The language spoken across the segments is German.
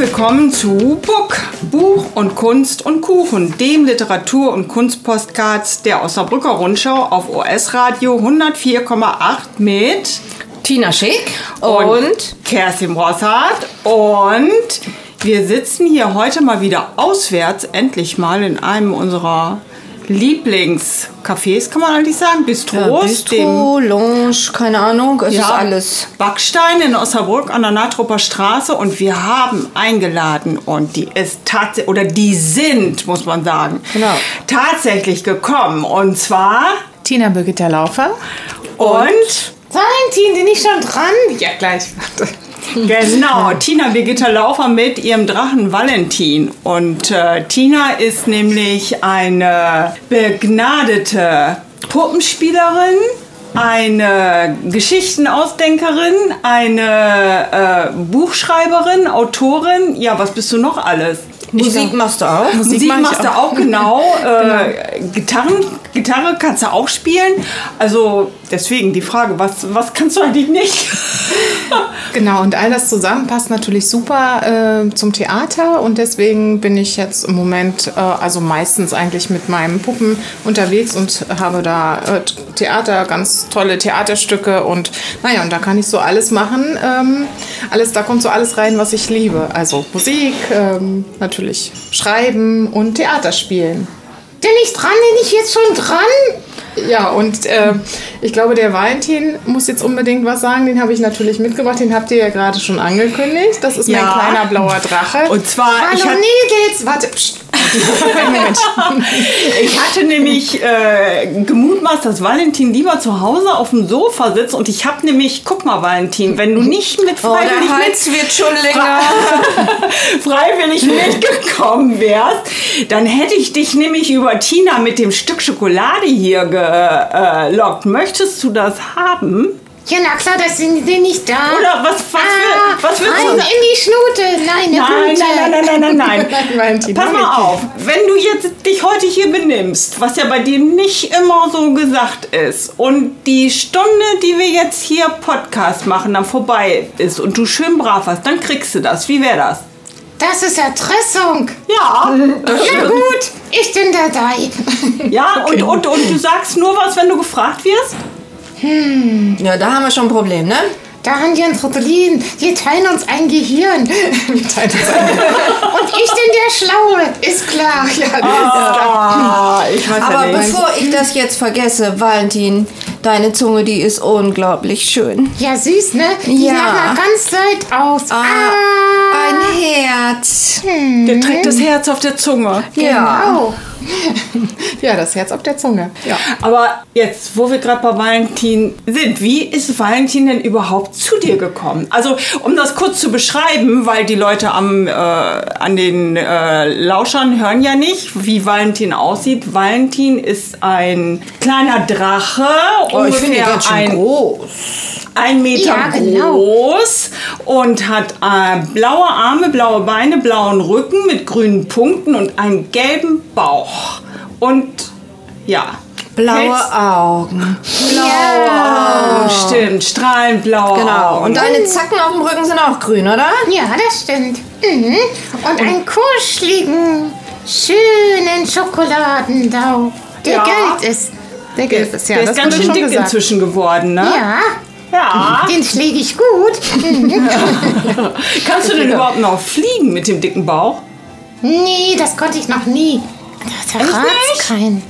willkommen zu Book, Buch und Kunst und Kuchen, dem Literatur- und Kunstpostcards der Osnabrücker Rundschau auf OS Radio 104,8 mit Tina Schick und, und Kerstin Brossart und wir sitzen hier heute mal wieder auswärts, endlich mal in einem unserer Lieblingscafés, kann man eigentlich sagen, Bistros, Bistro, Lounge, keine Ahnung, es ist alles. Backstein in Osnabrück an der Natrupper Straße und wir haben eingeladen und die ist tatsächlich, oder die sind, muss man sagen, Genau. tatsächlich gekommen und zwar Tina Birgitta Laufer. und Valentin, bin ich schon dran? Ja, gleich. Warte. Genau, Tina Birgitta Laufer mit ihrem Drachen Valentin. Und äh, Tina ist nämlich eine begnadete Puppenspielerin, eine Geschichtenausdenkerin, eine äh, Buchschreiberin, Autorin. Ja, was bist du noch alles? Musik machst du auch? Musik, mach ich machst du auch, genau. Äh, Gitarren, Gitarre kannst du auch spielen. Also deswegen die Frage, was, was kannst du eigentlich nicht? Genau, und all das zusammen passt natürlich super äh, zum Theater und deswegen bin ich jetzt im Moment, äh, also meistens eigentlich mit meinen Puppen unterwegs und habe da äh, Theater, ganz tolle Theaterstücke und naja, und da kann ich so alles machen. Ähm, alles, da kommt so alles rein, was ich liebe. Also Musik, ähm, natürlich Schreiben und Theater spielen. Bin ich dran? Bin ich jetzt schon dran? Ja, und äh, ich glaube, der Valentin muss jetzt unbedingt was sagen. Den habe ich natürlich mitgebracht. Den habt ihr ja gerade schon angekündigt. Das ist Ja. mein kleiner blauer Drache. Und zwar, Hallo hatte, Mädels! warte, pst. Ich hatte nämlich äh, gemutmaßt, dass Valentin lieber zu Hause auf dem Sofa sitzt. Und ich habe nämlich, guck mal, Valentin, wenn du nicht mit Oh, freiwillig, der mit, wird schon länger. freiwillig mitgekommen wärst, dann hätte ich dich nämlich über Tina mit dem Stück Schokolade hier gelockt. Möchtest du das haben? Ja, na klar, das sind die nicht da. Oder was, was, ah, will, was willst rein du? in die Schnute. Nein, Nein, nein, nein, nein, nein, nein, Nein, Pass mal auf, wenn du jetzt dich heute hier benimmst, was ja bei dir nicht immer so gesagt ist, und die Stunde, die wir jetzt hier Podcast machen, dann vorbei ist und du schön brav warst, dann kriegst du das. Wie wäre das? Das ist Erpressung. Ja, Ja gut, ich bin dabei. ja, und, und, und du sagst nur was, wenn du gefragt wirst? Ja, da haben wir schon ein Problem, ne? Da haben wir uns Rodolin. Wir teilen uns ein Gehirn. Wir teilen uns ein. Und ich bin der Schlaue. Ist klar. Ja, ist klar. Ich weiß Aber ja bevor ich das jetzt vergesse, Valentin, deine Zunge, die ist unglaublich schön. Ja, süß, ne? Die Ja. sah ganz weit aus. Ah, Ah, ein Herz. Der trägt das Herz auf der Zunge. Genau. Ja, das Herz auf der Zunge. Ja. Aber jetzt, wo wir gerade bei Valentin sind, wie ist Valentin denn überhaupt zu dir gekommen? Also, um das kurz zu beschreiben, weil die Leute am, äh, an den äh, Lauschern hören ja nicht, wie Valentin aussieht. Valentin ist ein kleiner Drache, Oh, ich finde ganz schön ein, groß. ein Meter Ja, genau. groß und hat äh, blaue Arme, blaue Beine, blauen Rücken mit grünen Punkten und einen gelben Bauch. Und ja. Blaue Hältst- Augen. Oh, stimmt. Strahlend blaue Genau. Augen. Und deine Zacken auf dem Rücken sind auch grün, oder? Ja, das stimmt. Mhm. Und einen kuscheligen, schönen Schokoladendau, der Ja. Geld ist. Der Gelb ist ja. Der ist das ganz schön dick gesagt. inzwischen geworden, ne? Ja, Ja. den schläge ich gut. Kannst du denn überhaupt noch fliegen mit dem dicken Bauch? Nee, das konnte ich noch nie. Nicht? keinen.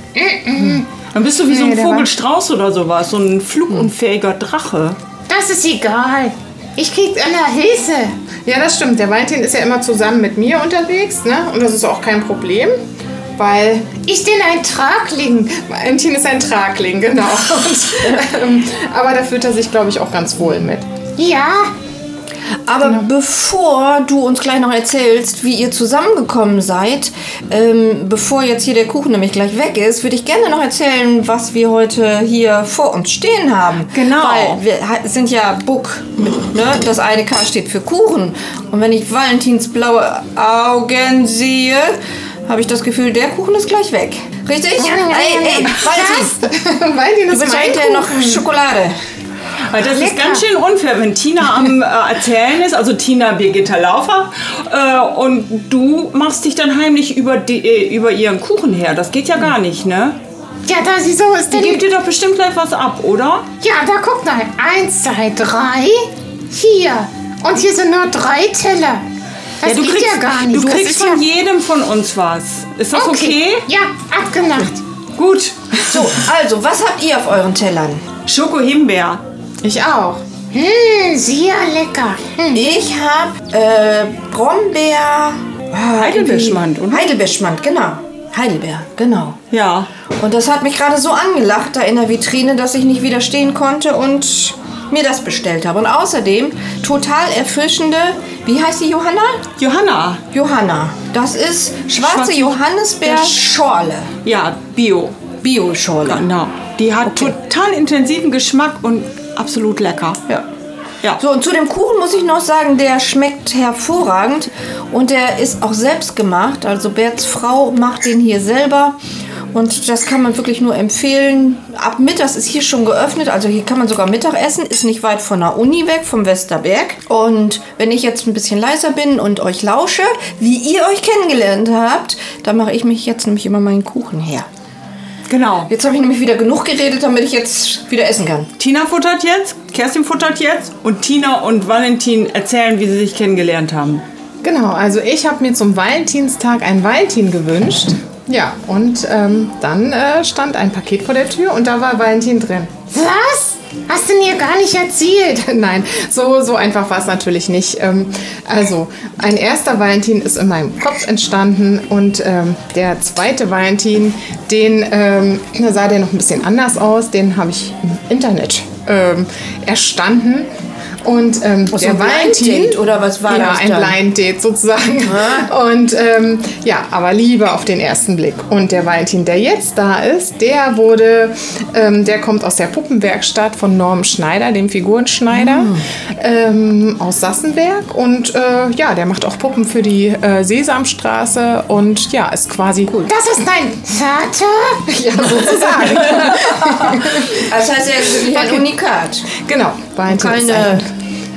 Dann bist du wie so Nee, ein der war- Vogelstrauß oder sowas, so ein flugunfähiger Drache. Das ist egal. Ich krieg immer Hilfe. Ja, das stimmt. Der Valentin ist ja immer zusammen mit mir unterwegs, ne? Und das ist auch kein Problem, weil Ich bin ein Tragling. Valentin ist ein Tragling, genau. Und, ähm, aber da fühlt er sich, glaube ich, auch ganz wohl mit. Ja, Aber bevor du uns gleich noch erzählst, wie ihr zusammengekommen seid, ähm, bevor jetzt hier der Kuchen nämlich gleich weg ist, würde ich gerne noch erzählen, was wir heute hier vor uns stehen haben. Genau. Weil wir sind ja Buck. Ne? Das eine K steht für Kuchen. Und wenn ich Valentins blaue Augen sehe, habe ich das Gefühl, der Kuchen ist gleich weg. Richtig? Ja, ja, ja, ey, ey. Valentin, Valentin du ist willst ja mein hinterher noch Kuchen. Schokolade. Weil das ist lecker. ganz schön unfair, wenn Tina am äh, Erzählen ist, also Tina Birgitta Laufer, äh, und du machst dich dann heimlich über, die, äh, über ihren Kuchen her. Das geht ja gar nicht, ne? Ja, da sie so ist Die denn. gibt dir doch bestimmt gleich was ab, oder? Ja, da guck mal. Eins, zwei, drei. Hier. Und hier sind nur drei Teller. Das ja, du geht kriegst, ja gar nicht. Du Das kriegst ist von ja jedem von uns was. Ist das okay? Ja, abgemacht. Gut. So, also, was habt ihr auf euren Tellern? Schoko-Himbeer. Ich auch. Hm, sehr lecker. Hm. Ich habe äh, Brombeer. Heidelbeerschmand, oder? Heidelbeerschmand, genau. Heidelbeer, genau. Ja. Und das hat mich gerade so angelacht da in der Vitrine, dass ich nicht widerstehen konnte und mir das bestellt habe. Und außerdem total erfrischende, wie heißt die Johanna? Johanna. Johanna. Das ist schwarze Schwarze- Johannisbeer-Schorle. Ja, Bio. Bio-Schorle. Genau. Die hat Okay. total intensiven Geschmack und absolut lecker. Ja. Ja. So, und zu dem Kuchen muss ich noch sagen, der schmeckt hervorragend und der ist auch selbst gemacht. Also Berts Frau macht den hier selber und das kann man wirklich nur empfehlen. Ab mittags ist hier schon geöffnet, also hier kann man sogar Mittag essen, ist nicht weit von der Uni weg, vom Westerberg. Und wenn ich jetzt ein bisschen leiser bin und euch lausche, wie ihr euch kennengelernt habt, dann mache ich mich jetzt nämlich immer meinen Kuchen her. Genau. Jetzt habe ich nämlich wieder genug geredet, damit ich jetzt wieder essen kann. Tina futtert jetzt, Kerstin futtert jetzt und Tina und Valentin erzählen, wie sie sich kennengelernt haben. Genau, also ich habe mir zum Valentinstag ein Valentin gewünscht. Ja, und ähm, dann äh, stand ein Paket vor der Tür und da war Valentin drin. Was? Hast du mir gar nicht erzählt? Nein, so, so einfach war es natürlich nicht. Ähm, also, ein erster Valentin ist in meinem Kopf entstanden und ähm, der zweite Valentin, den ähm, sah der noch ein bisschen anders aus. Den habe ich im Internet ähm, erstanden. Und ähm, so der ein Blind Valentin. Date, oder was war ja, das ein dann? Blind Date sozusagen. Und ähm, ja, aber Liebe auf den ersten Blick. Und der Valentin, der jetzt da ist, der wurde, ähm, der kommt aus der Puppenwerkstatt von Norm Schneider, dem Figurenschneider ähm, aus Sassenberg. Und äh, ja, der macht auch Puppen für die äh, Sesamstraße und ja, ist quasi cool. Das ist dein Vater? Ja, sozusagen. Das heißt, er ist wirklich ein Unikat. genau, Valentin ist Keine- ein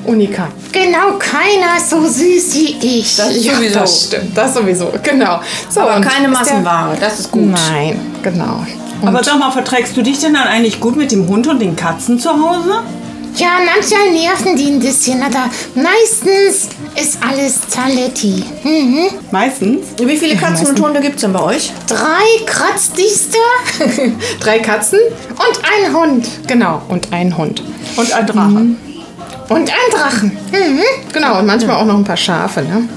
Unikat. Genau, keiner ist so süß wie ich. Das ist Ja, sowieso. das stimmt, das sowieso, genau. So, Aber und keine ist der- Massenware, das ist gut. Nein, genau. Und Aber sag mal, verträgst du dich denn dann eigentlich gut mit dem Hund und den Katzen zu Hause? Ja, manchmal nerven die ein bisschen, aber meistens ist alles Taletti. Mhm. Meistens. Wie viele Katzen und Hunde gibt es denn bei euch? Drei Kratzdichter drei Katzen und ein Hund. Genau, und ein Hund. Und ein Drache. Und ein Drachen. Mhm. Genau, und manchmal auch noch ein paar Schafe, ne?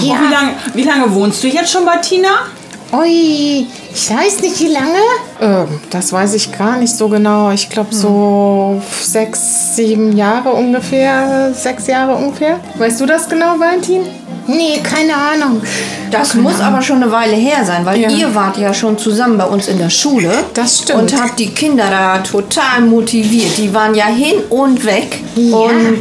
Ja. Und wie, lang, wie lange wohnst du jetzt schon bei Tina? Ui, ich weiß nicht wie lange. Ähm, das weiß ich gar nicht so genau. Ich glaube so sechs, sieben Jahre ungefähr. Sechs Jahre ungefähr. Weißt du das genau, Valentin? Nee, keine Ahnung. Das muss aber schon eine Weile her sein, weil Ja. ihr wart ja schon zusammen bei uns in der Schule. Das stimmt. Und habt die Kinder da total motiviert. Die waren ja hin und weg. Ja. Und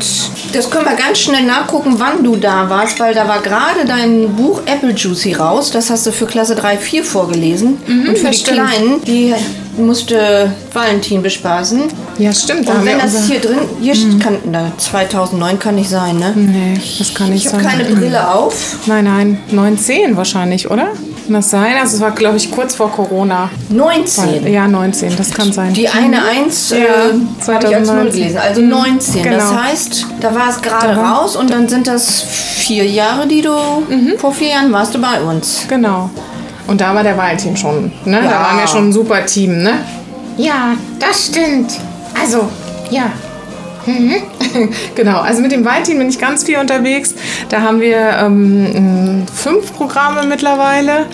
das können wir ganz schnell nachgucken, wann du da warst, weil da war gerade dein Buch Apple Juicy raus. Das hast du für Klasse 3, 4 vorgelesen. und für die stimmt. Kleinen, die musste Valentin bespaßen. Ja, stimmt. da Und wenn das hier drin, hier kann, na, 2009 kann nicht sein, ne? Nee, das kann nicht Ich habe sein. keine Brille auf. Nein, nein, 19 wahrscheinlich, oder? Kann das sein? Also es war, glaube ich, kurz vor Corona. 19. Ja, 19, das kann sein. Die eine 1 Ja, äh, habe ich als 0 2019. gelesen, also 19. Das Genau. heißt, da war es gerade Da raus und dann sind das vier Jahre, die du vor vier Jahren warst du bei uns. Genau. Und da war der Valentin schon, ne? Ja. Da waren wir schon ein super Team, ne? Ja, das stimmt. Also, ja. Genau, also mit dem Valentin bin ich ganz viel unterwegs. Da haben wir ähm, fünf Programme mittlerweile.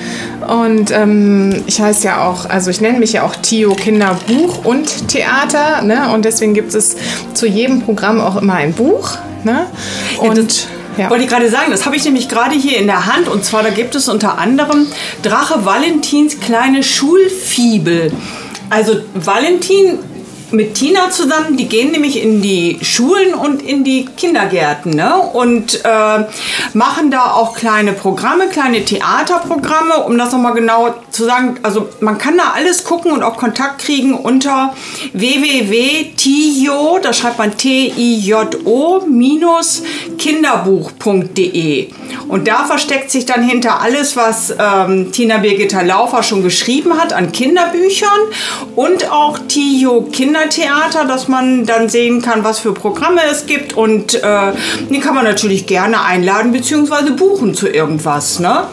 Und ähm, ich heiße ja auch, also ich nenne mich ja auch Tio Kinderbuch und Theater. Ne? Und deswegen gibt es zu jedem Programm auch immer ein Buch. Ne? Und ja. Wollte ich gerade sagen, das habe ich nämlich gerade hier in der Hand. Und zwar, da gibt es unter anderem Drache Valentins kleine Schulfibel. Also Valentin mit Tina zusammen, die gehen nämlich in die Schulen und in die Kindergärten ne? und äh, machen da auch kleine Programme, kleine Theaterprogramme, um das nochmal genau zu sagen. Also man kann da alles gucken und auch Kontakt kriegen unter www.tijo, da schreibt man T-I-J-O minus kinderbuch.de. Und da versteckt sich dann hinter alles, was ähm, Tina Birgitta Laufer schon geschrieben hat an Kinderbüchern und auch Tijo Kindertheater, dass man dann sehen kann, was für Programme es gibt. Und äh, die kann man natürlich gerne einladen bzw. buchen zu irgendwas. Ne?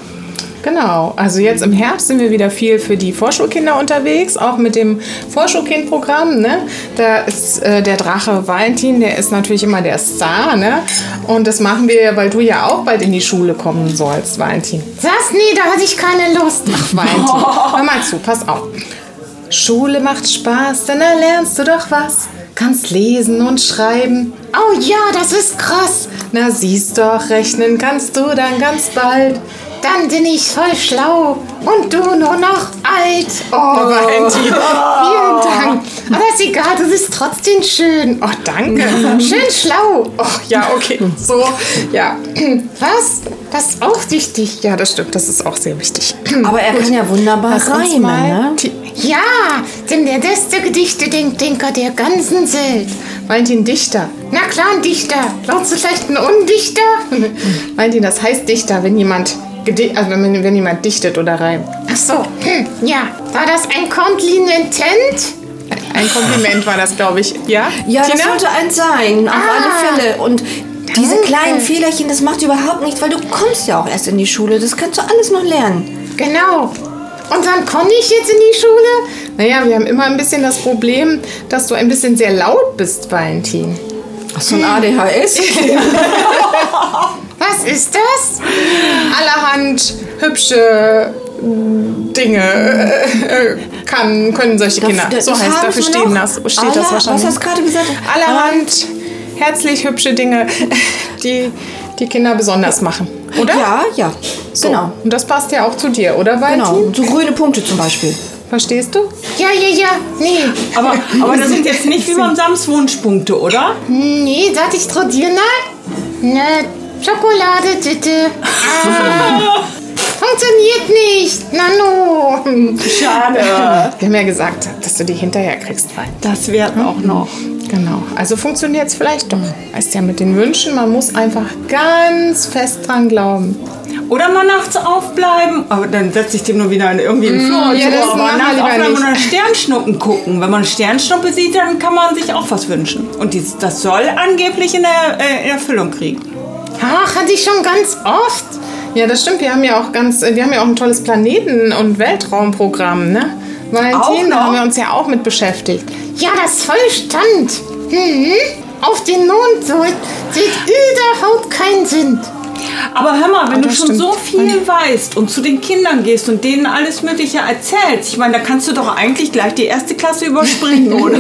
Genau, also jetzt im Herbst sind wir wieder viel für die Vorschulkinder unterwegs, auch mit dem Vorschulkindprogramm. Ne? Da ist äh, der Drache Valentin, der ist natürlich immer der Star. Ne? Und das machen wir, weil du ja auch bald in die Schule kommen sollst, Valentin. Was? Nee, da hatte ich keine Lust. Ach, Valentin, hör mal zu, pass auf. Schule macht Spaß, denn da lernst du doch was. Kannst lesen und schreiben. Oh ja, das ist krass. Na siehst doch, rechnen kannst du dann ganz bald. Dann bin ich voll schlau und du nur noch alt. Oh, Valentin. vielen Dank. Aber ist egal, du bist trotzdem schön. Oh, danke. Schön schlau. Oh, ja, okay. So, ja. Was? Das ist auch wichtig. Ja, das stimmt. Das ist auch sehr wichtig. Aber er kann ja wunderbar Lass reimen, ne? Ja, denn der beste Gedichte-Denker der ganzen Welt. Valentin Dichter. Na klar, ein Dichter. Glaubst du vielleicht ein Undichter? Valentin, das heißt Dichter, wenn jemand, also wenn, wenn jemand dichtet oder reimt. Ach so, hm, ja. War das ein Kompliment? Ein Kompliment war das, glaube ich. Ja? Ja, das sollte eins sein, auf Ah. alle Fälle. Und diese kleinen Fehlerchen, das macht überhaupt nichts, weil du kommst ja auch erst in die Schule. Das kannst du alles noch lernen. Genau. Und wann komme ich jetzt in die Schule? Naja, wir haben immer ein bisschen das Problem, dass du ein bisschen sehr laut bist, Valentin. So ein ADHS. Was ist das? Allerhand hübsche Dinge äh, kann, können solche Kinder. Das- so heißt, dafür stehen das, steht Aller- das wahrscheinlich. Was hast du gerade gesagt? Allerhand herzlich hübsche Dinge, die die Kinder besonders machen. Oder? Ja, ja. So. Genau. Und das passt ja auch zu dir, oder Valentin? Genau. So grüne Punkte zum Beispiel. Verstehst du? Ja, ja, ja. Nee. Aber, aber das sind jetzt nicht wie beim Sams Wunschpunkte, oder? Nee, darf ich probieren? Ne, Schokolade, bitte. Ah, funktioniert nicht. Nano. Schade. Wir haben ja gesagt, dass du die hinterher kriegst. Das wird auch noch. Genau. Also funktioniert es vielleicht doch. Weißt ja, mit den Wünschen, man muss einfach ganz fest dran glauben. Oder mal nachts aufbleiben, aber dann setze ich dem nur wieder in irgendwie im Flur. und ja, so, aber nachts aufbleiben und Sternschnuppen gucken. Wenn man Sternschnuppe sieht, dann kann man sich auch was wünschen. Und dies, das soll angeblich in, der, äh, Erfüllung kriegen. Ach, hatte ich schon ganz oft. Ja, das stimmt. Wir haben ja auch ganz, wir haben ja auch ein tolles Planeten- und Weltraumprogramm, ne? Valentin, da haben wir uns ja auch mit beschäftigt. Ja, das voll stand. Hm? Auf den Mond so sieht überhaupt keinen Sinn. Aber hör mal, wenn du schon stimmt. so viel weißt und zu den Kindern gehst und denen alles Mögliche erzählst, ich meine, da kannst du doch eigentlich gleich die erste Klasse überspringen, oder?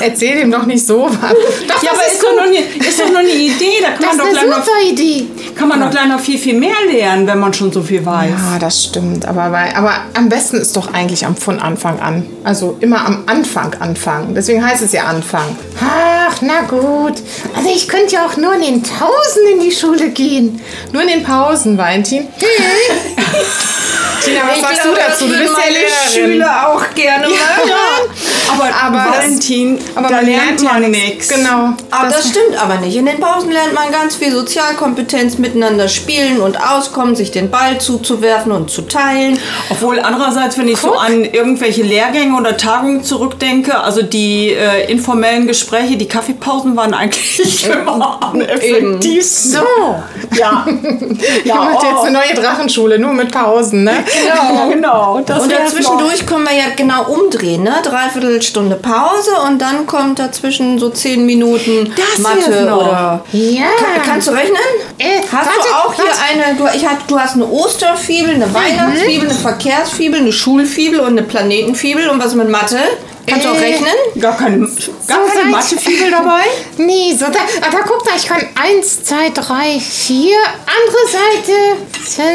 Erzähl ihm doch nicht so was. Doch, ja, das aber ist doch, nur eine, ist doch nur eine Idee. Da kann Das man, doch ist eine noch, super Idee. kann man doch gleich noch viel, viel mehr lernen, wenn man schon so viel weiß. Ja, das stimmt. Aber, aber am besten ist doch eigentlich am, von Anfang an. Also immer am Anfang anfangen. Deswegen heißt es ja Anfang. Ach, na gut. Also ich könnte ja auch nur in den Tausenden in die Schule gehen. Nur in den Pausen, Valentin. Tina, was sagst du dazu? Du bist ja Lehrerin. Schüler auch gerne mal. Aber, Aber das- Valentin, Aber da man lernt ja man nichts. Genau. Aber das, stimmt aber nicht. In den Pausen lernt man ganz viel Sozialkompetenz, miteinander spielen und auskommen, sich den Ball zuzuwerfen und zu teilen. Obwohl andererseits, wenn ich so an irgendwelche Lehrgänge oder Tagungen zurückdenke, also die äh, informellen Gespräche, die Kaffeepausen waren eigentlich immer am effektivsten. So. Ja, Ja, macht jetzt eine neue Drachenschule, nur mit Pausen, ne? genau, genau. Das Und dazwischendurch können wir ja genau umdrehen, ne? Dreiviertel Stunde Pause und dann kommt dazwischen so zehn Minuten Das Mathe oder. Ja. Kann, kannst du rechnen? Äh, Hast warte, du auch hier warte. eine, du, ich hab, du hast eine Osterfibel, eine Weihnachtsfibel, eine Verkehrsfibel, eine Schulfibel und eine Planetenfibel und was mit Mathe? Kannst du auch Äh, rechnen? Gar keine, gar So keine Mathefibel dabei? Nee, so da, ah, da guck mal, ich kann 1, 2, 3, 4, andere Seite,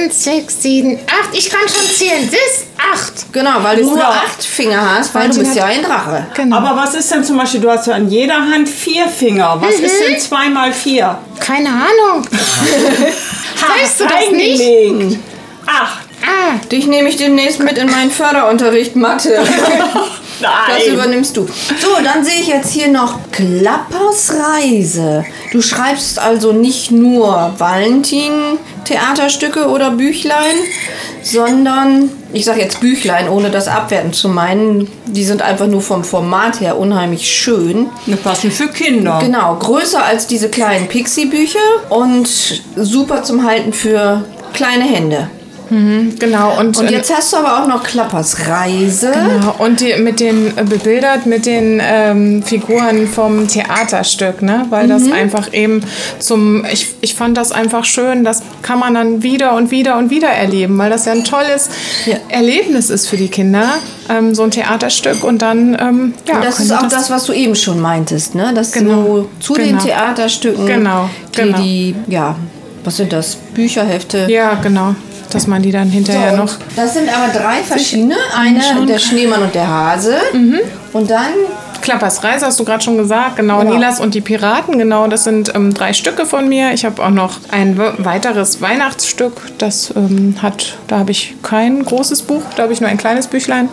5, 6, 7, 8. Ich kann schon zählen, bis 8. Genau, weil du nur Oder- acht Finger hast, weil du bist ja ein Drache. Genau. Aber was ist denn zum Beispiel, du hast ja an jeder Hand vier Finger. Was ist denn zwei mal vier? Keine Ahnung. weißt du das nicht? Eingelegt. Acht. Ah, Dich nehme ich demnächst mit in meinen Förderunterricht Mathe. Das Nein. übernimmst du. So, dann sehe ich jetzt hier noch Klappers Reise. Du schreibst also nicht nur Valentin-Theaterstücke oder Büchlein, sondern, ich sage jetzt Büchlein, ohne das abwerten zu meinen, die sind einfach nur vom Format her unheimlich schön. Eine passen für Kinder. Genau, größer als diese kleinen Pixie-Bücher und super zum Halten für kleine Hände. Genau. Und, Und jetzt hast du aber auch noch Klappers Reise. Genau, und die mit den äh, bebildert mit den ähm, Figuren vom Theaterstück, ne? Weil das einfach eben zum ich, ich fand das einfach schön, das kann man dann wieder und wieder und wieder erleben, weil das ja ein tolles Ja. Erlebnis ist für die Kinder, ähm, so ein Theaterstück und dann ähm, ja, Und das ist auch das, was du eben schon meintest, ne? Dass Genau, du zu den genau. Theaterstücken, Genau, die, genau. die, ja, was sind das? Bücherhefte. Ja, genau, dass man die dann hinterher und noch Das sind aber drei verschiedene. Eine, der Schneemann und der Hase. Mhm. Und dann Klappers Reise hast du gerade schon gesagt, genau, Genau. Nilas und die Piraten, genau, das sind ähm, drei Stücke von mir. Ich habe auch noch ein we- weiteres Weihnachtsstück, das ähm, hat, da habe ich kein großes Buch, da habe ich nur ein kleines Büchlein.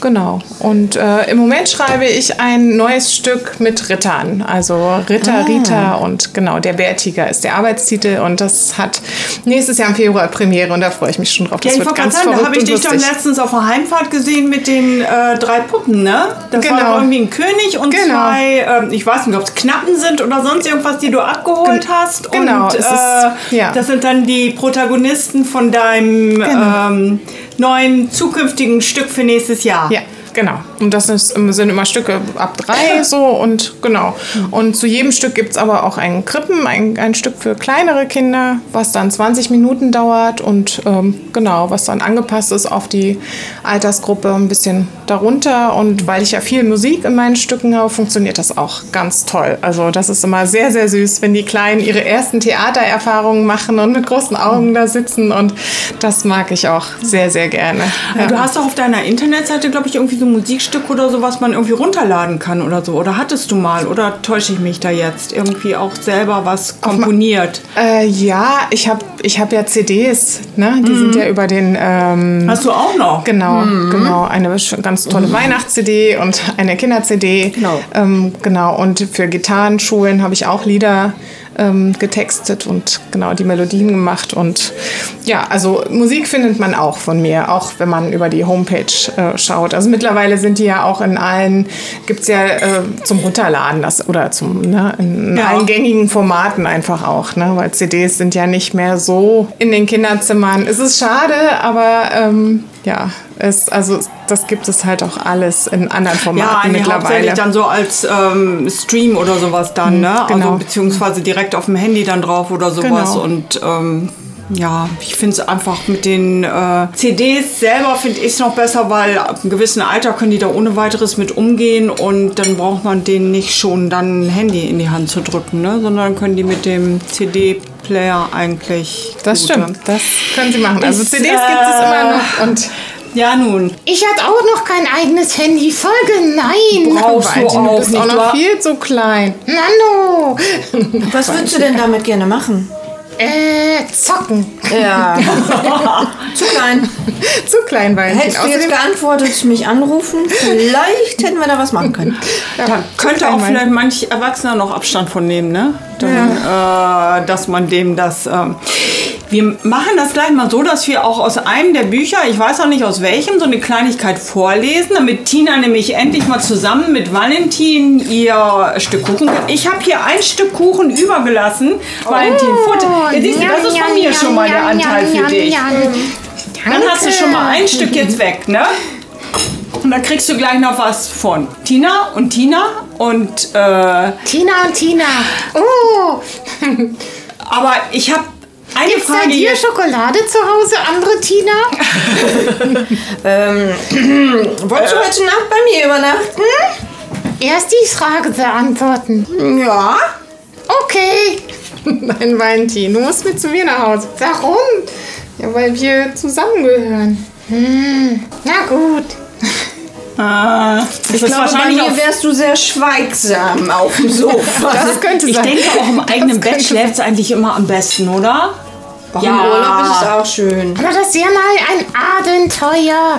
Genau. Und äh, im Moment schreibe ich ein neues Stück mit Rittern, also Ritter, Rita und genau, der Bärtiger ist der Arbeitstitel und das hat nächstes Jahr im Februar Premiere und da freue ich mich schon drauf. Ja, Das ich wird ganz sagen, da verrückt habe ich dich doch letztens auf der Heimfahrt gesehen mit den äh, drei Puppen, ne? Das war Genau. doch irgendwie ein König und Genau. zwei, ähm, ich weiß nicht, ob es Knappen sind oder sonst irgendwas, die du abgeholt hast. genau, Und äh, ja. das sind dann die Protagonisten von deinem Genau. ähm, neuen zukünftigen Stück für nächstes Jahr. Ja, genau. Und das ist, sind immer Stücke ab drei so und genau. Und zu jedem Stück gibt es aber auch ein Krippen, ein, ein Stück für kleinere Kinder, was dann 20 Minuten dauert und ähm, genau, was dann angepasst ist auf die Altersgruppe ein bisschen darunter. Und weil ich ja viel Musik in meinen Stücken habe, funktioniert das auch ganz toll. Also das ist immer sehr, sehr süß, wenn die Kleinen ihre ersten Theatererfahrungen machen und mit großen Augen da sitzen und das mag ich auch sehr, sehr gerne. Ja. Du hast doch auf deiner Internetseite, glaube ich, irgendwie so Musikstück oder so, was man irgendwie runterladen kann oder so. Oder hattest du mal? Oder täusche ich mich da jetzt? Irgendwie auch selber was komponiert? Äh, ja, ich habe ich hab ja CDs, ne? Die Mhm. sind ja über den. Ähm, Hast du auch noch? Genau, genau. Eine ganz tolle Weihnachts-CD und eine Kinder-CD. Genau. Ähm, genau. Und für Gitarrenschulen habe ich auch Lieder ähm, getextet und genau die Melodien gemacht. Und ja, also Musik findet man auch von mir, auch wenn man über die Homepage äh, schaut. Also mittlerweile sind die ja auch in allen, gibt es ja äh, zum Runterladen das, oder zum, ne, in Ja. allen gängigen Formaten einfach auch, ne? weil CDs sind ja nicht mehr so in den Kinderzimmern. Es ist schade, aber ähm, ja, es, also das gibt es halt auch alles in anderen Ja, Formaten nee, mittlerweile. hauptsächlich dann so als ähm, Stream oder sowas dann, ne? genau. Also beziehungsweise direkt auf dem Handy dann drauf oder sowas. Genau. Und ähm, ja, ich finde es einfach mit den äh, CDs selber finde ich es noch besser, weil ab einem gewissen Alter können die da ohne weiteres mit umgehen und dann braucht man denen nicht schon dann ein Handy in die Hand zu drücken, ne? Sondern können die mit dem CD-Player eigentlich. Das gut, stimmt, das können sie machen. Also Ist, CDs gibt es äh, immer noch und Ja, nun. ich hatte auch noch kein eigenes Handy. Folge nein. Brauchst du Valentin, du auch bist nicht. auch noch viel zu klein. Nano. Was würdest du denn damit gerne machen? Äh, zocken. Ja. Zu klein. zu klein, Valentin. Hättest du jetzt geantwortet, mich anrufen, vielleicht hätten wir da was machen können. Da könnte auch vielleicht manch Erwachsener noch Abstand von nehmen, ne? Dann, äh, dass man dem das. ähm, wir machen das gleich mal so, dass wir auch aus einem der Bücher, ich weiß auch nicht aus welchem, so eine Kleinigkeit vorlesen, damit Tina nämlich endlich mal zusammen mit Valentin ihr Stück Kuchen. Ich habe hier ein Stück Kuchen übergelassen. Valentin, Futter. Ja, siehst du, das ist von mir schon mal der Anteil für dich. Dann hast du schon mal ein Stück jetzt weg, ne? Und dann kriegst du gleich noch was von Tina und Tina und äh, Tina und Tina. Oh, aber ich habe Eine Gibt's Frage dir jetzt. Schokolade zu Hause, andere Tina? Wolltest du heute Nacht bei mir übernachten? Erst die Frage beantworten. Ja. Okay. Nein, Valentin, du musst mit zu mir nach Hause. Warum? Ja, weil wir zusammengehören. Na gut. Ah, Ich glaube, bei wahrscheinlich mir auch wärst du sehr schweigsam auf dem Sofa. Das könnte Ich sein. denke, auch im eigenen Bett schläft es eigentlich immer am besten, oder? Auch Im Urlaub ist es auch schön. Aber das ist ja mal ein Abenteuer.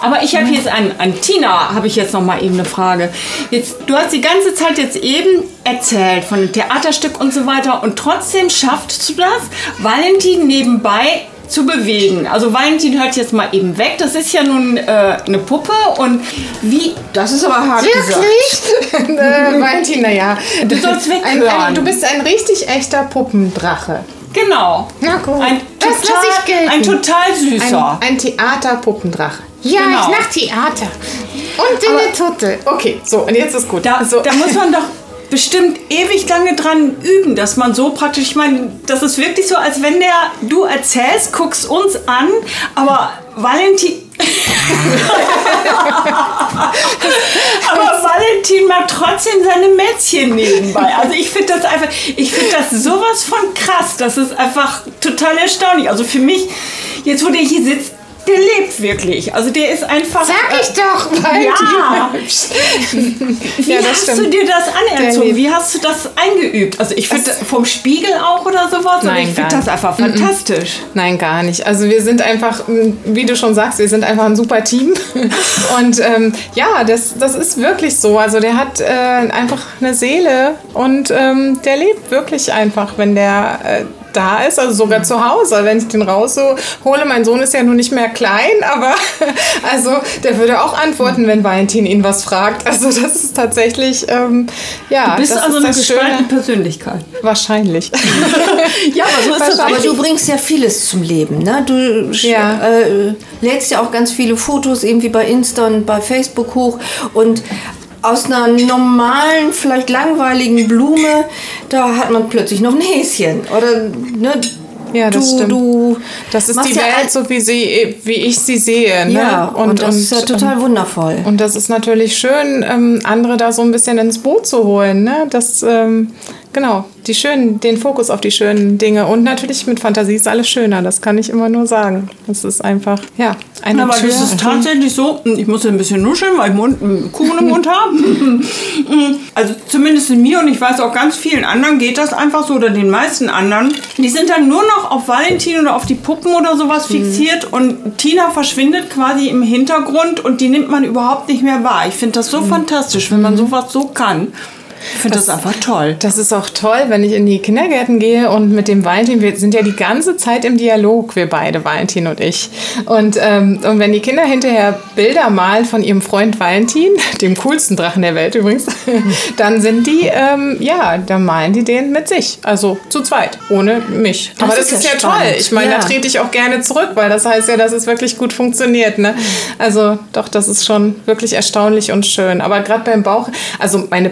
Aber ich habe jetzt an, an Tina, habe ich jetzt noch mal eben eine Frage. Jetzt, du hast die ganze Zeit jetzt eben erzählt von dem Theaterstück und so weiter und trotzdem schaffst du das, Valentin nebenbei zu bewegen. Also Valentin hört jetzt mal eben weg. Das ist ja nun äh, eine Puppe und wie Das ist aber hart gesagt. Wirklich? äh, Valentin, naja. Du sollst ein, weghören. ein, Du bist ein richtig echter Puppendrache. Genau. Na gut. Ein das lasse total, ich gelten. ein total Ein, süßer. ein Theaterpuppendrache. ja, genau. ich mach Theater. Und in der Tutte. Okay, so, und jetzt ist gut. Da, so. da muss man doch bestimmt ewig lange dran üben, dass man so praktisch, ich meine, das ist wirklich so, als wenn der, du erzählst, guckst uns an, aber Valentin... aber Valentin macht trotzdem seine Mädchen nebenbei. Also ich finde das einfach, ich finde das sowas von krass. Das ist einfach total erstaunlich. Also für mich, jetzt wo der hier sitzt, der lebt wirklich. Also der ist einfach... Sag ich doch. ja. Wie Ja, das hast stimmt. du dir das anerzogen? Wie hast du das eingeübt? Also ich finde vom Spiegel auch oder sowas, Nein, ich finde das einfach fantastisch. Nein, gar nicht. Also wir sind einfach, wie du schon sagst, wir sind einfach ein super Team. Und ähm, ja, das, das ist wirklich so. Also der hat äh, einfach eine Seele und ähm, der lebt wirklich einfach, wenn der äh, da ist, also sogar zu Hause, wenn ich den raus so hole. Mein Sohn ist ja nun nicht mehr klein, aber also der würde auch antworten, wenn Valentin ihn was fragt. Also das ist tatsächlich, ähm, ja, Du bist das also ist eine gespaltene Schöne. Persönlichkeit. Wahrscheinlich. Ja, aber so ist das Aber du bringst ja vieles zum Leben, ne? Du Ja. äh, lädst ja auch ganz viele Fotos irgendwie bei Insta und bei Facebook hoch und aus einer normalen, vielleicht langweiligen Blume, da hat man plötzlich noch ein Häschen. Oder, ne? Ja, das du, stimmt. Du Das ist die ja Welt, ein- so wie, sie, wie ich sie sehe. Ne? Ja, und, das ist ja total wundervoll. Und das ist natürlich schön, ähm, andere da so ein bisschen ins Boot zu holen. Ne? Das, ähm, genau, die schönen, den Fokus auf die schönen Dinge. Und natürlich mit Fantasie ist alles schöner. Das kann ich immer nur sagen. Das ist einfach, ja, eine Aber Tür. das ist tatsächlich so, ich muss ein bisschen nuscheln, weil ich Mund, einen Kuchen im Mund habe. Also zumindest in mir und ich weiß auch ganz vielen anderen geht das einfach so oder den meisten anderen. Die sind dann nur noch auf Valentin oder auf die Puppen oder sowas fixiert und Tina verschwindet quasi im Hintergrund und die nimmt man überhaupt nicht mehr wahr. Ich finde das so fantastisch, wenn man sowas so kann. Ich finde das, einfach toll. Das ist auch toll, wenn ich in die Kindergärten gehe und mit dem Valentin, wir sind ja die ganze Zeit im Dialog, wir beide, Valentin und ich. Und, ähm, und wenn die Kinder hinterher Bilder malen von ihrem Freund Valentin, dem coolsten Drachen der Welt übrigens, dann sind die, ähm, ja, dann malen die den mit sich. Also zu zweit, ohne mich. Das Aber das ist ist, ja ja toll. Ich meine, Ja. da trete ich auch gerne zurück, weil das heißt ja, dass es wirklich gut funktioniert. Ne? Also doch, das ist schon wirklich erstaunlich und schön. Aber gerade beim Bauch, also meine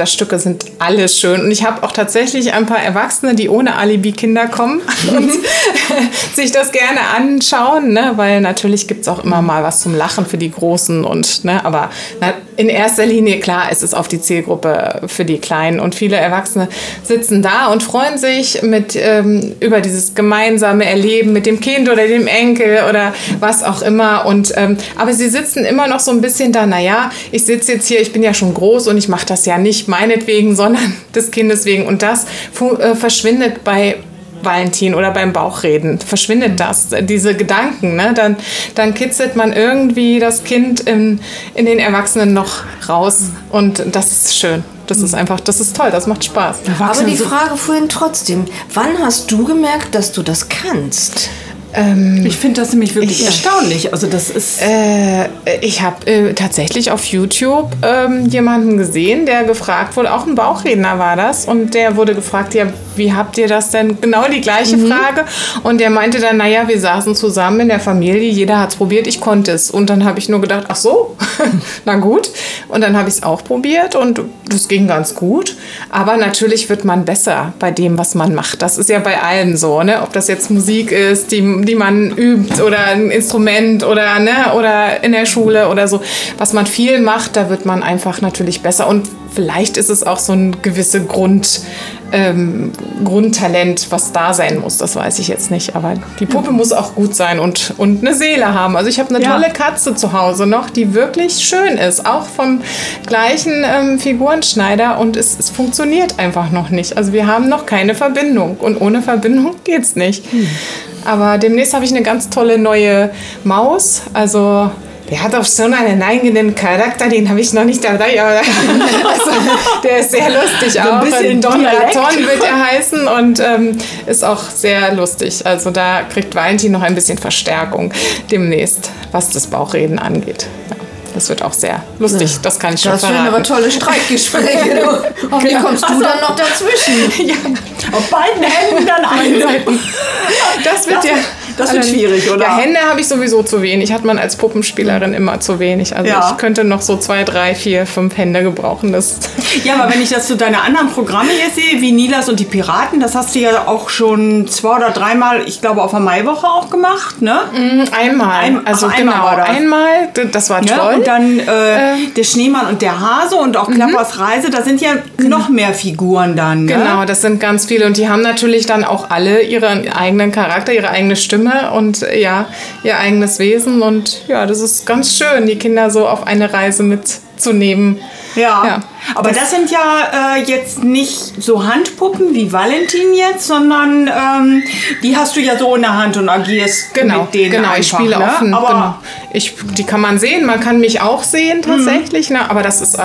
Puppentheaterstücke sind alle schön. Und ich habe auch tatsächlich ein paar Erwachsene, die ohne Alibi-Kinder kommen und sich das gerne anschauen, ne? weil natürlich gibt es auch immer mal was zum Lachen für die Großen. Und, ne? Aber na, in erster Linie, klar, es ist auf die Zielgruppe für die Kleinen. Und viele Erwachsene sitzen da und freuen sich mit, ähm, über dieses gemeinsame Erleben mit dem Kind oder dem Enkel oder was auch immer. Und, ähm, aber sie sitzen immer noch so ein bisschen da, naja, ich sitze jetzt hier, ich bin ja schon groß und ich mache das ja nicht meinetwegen, sondern des Kindes wegen. Und das äh, verschwindet bei Valentin oder beim Bauchreden verschwindet das, diese Gedanken, ne? dann, dann kitzelt man irgendwie das Kind in, in den Erwachsenen noch raus und das ist schön. Das ist einfach, das ist toll, das macht Spaß. Aber die Frage vorhin trotzdem, wann hast du gemerkt, dass du das kannst? Ähm, Ich finde das nämlich wirklich erstaunlich. Also das ist. Äh, ich habe äh, tatsächlich auf YouTube ähm, jemanden gesehen, der gefragt wurde, auch ein Bauchredner war das, und der wurde gefragt, ja, wie habt ihr das denn? Genau die gleiche Frage. Und der meinte dann, naja, wir saßen zusammen in der Familie, jeder hat es probiert, ich konnte es. Und dann habe ich nur gedacht, ach so, na gut. Und dann habe ich es auch probiert und das ging ganz gut. Aber natürlich wird man besser bei dem, was man macht. Das ist ja bei allen so, ne? Ob das jetzt Musik ist, die, die man übt oder ein Instrument oder, ne? oder in der Schule oder so. Was man viel macht, da wird man einfach natürlich besser. Und vielleicht ist es auch so ein gewisse Grund, ähm, Grundtalent, was da sein muss. Das weiß ich jetzt nicht. Aber die Puppe muss auch gut sein und, und eine Seele haben. Also ich habe eine Ja. tolle Katze zu Hause noch, die wirklich schön ist. Auch vom gleichen ähm, Figurenschneider. Und es, es funktioniert einfach noch nicht. Also wir haben noch keine Verbindung. Und ohne Verbindung geht's nicht. Aber demnächst habe ich eine ganz tolle neue Maus. Also der hat auch schon einen eigenen Charakter, den habe ich noch nicht dabei, aber also, der ist sehr lustig auch. bisschen Don Dialekt. Raton wird er heißen und ähm, ist auch sehr lustig. Also da kriegt Valentin noch ein bisschen Verstärkung demnächst, was das Bauchreden angeht. Das wird auch sehr lustig, das kann ich schon Das sind verraten. aber tolle Streitgespräche. du. Hoffentlich kommst du dann noch dazwischen. ja, Auf beiden Händen dann eine. das wird Das ja... das wird schwierig, oder? Ja, Hände habe ich sowieso zu wenig. Hat man als Puppenspielerin immer zu wenig. Also Ja. ich könnte noch so zwei, drei, vier, fünf Hände gebrauchen. Das Ja, aber wenn ich das zu deine anderen Programme hier sehe, wie Nilas und die Piraten, das hast du ja auch schon zwei oder dreimal, ich glaube, auf der Maiwoche auch gemacht, ne? Einmal, Ein- also ach, einmal genau, war das. einmal, das war Ja, toll. und dann äh, der Schneemann und der Hase und auch Klappers Reise, da sind ja noch mehr Figuren dann. Ne? Genau, das sind ganz viele und die haben natürlich dann auch alle ihren eigenen Charakter, ihre eigene Stimme und äh, ja, ihr eigenes Wesen und ja, das ist ganz schön, die Kinder so auf eine Reise mitzunehmen. Ja. Ja. Aber das, sind ja äh, jetzt nicht so Handpuppen wie Valentin jetzt, sondern ähm, die hast du ja so in der Hand und agierst Genau, mit denen genau, einfach, ich spiele ne? offen. Aber genau. ich, die kann man sehen, man kann mich auch sehen tatsächlich. Ne? Aber das ist äh,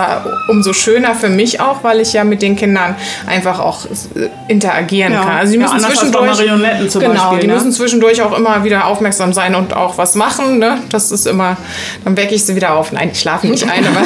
umso schöner für mich auch, weil ich ja mit den Kindern einfach auch äh, interagieren Ja. kann. Also die Ja, müssen bei zwischendurch Marionetten zum genau, Beispiel, die ne? müssen zwischendurch auch immer wieder aufmerksam sein und auch was machen. Ne? Das ist immer, dann wecke ich sie wieder auf. Nein, die schlafen nicht ein, aber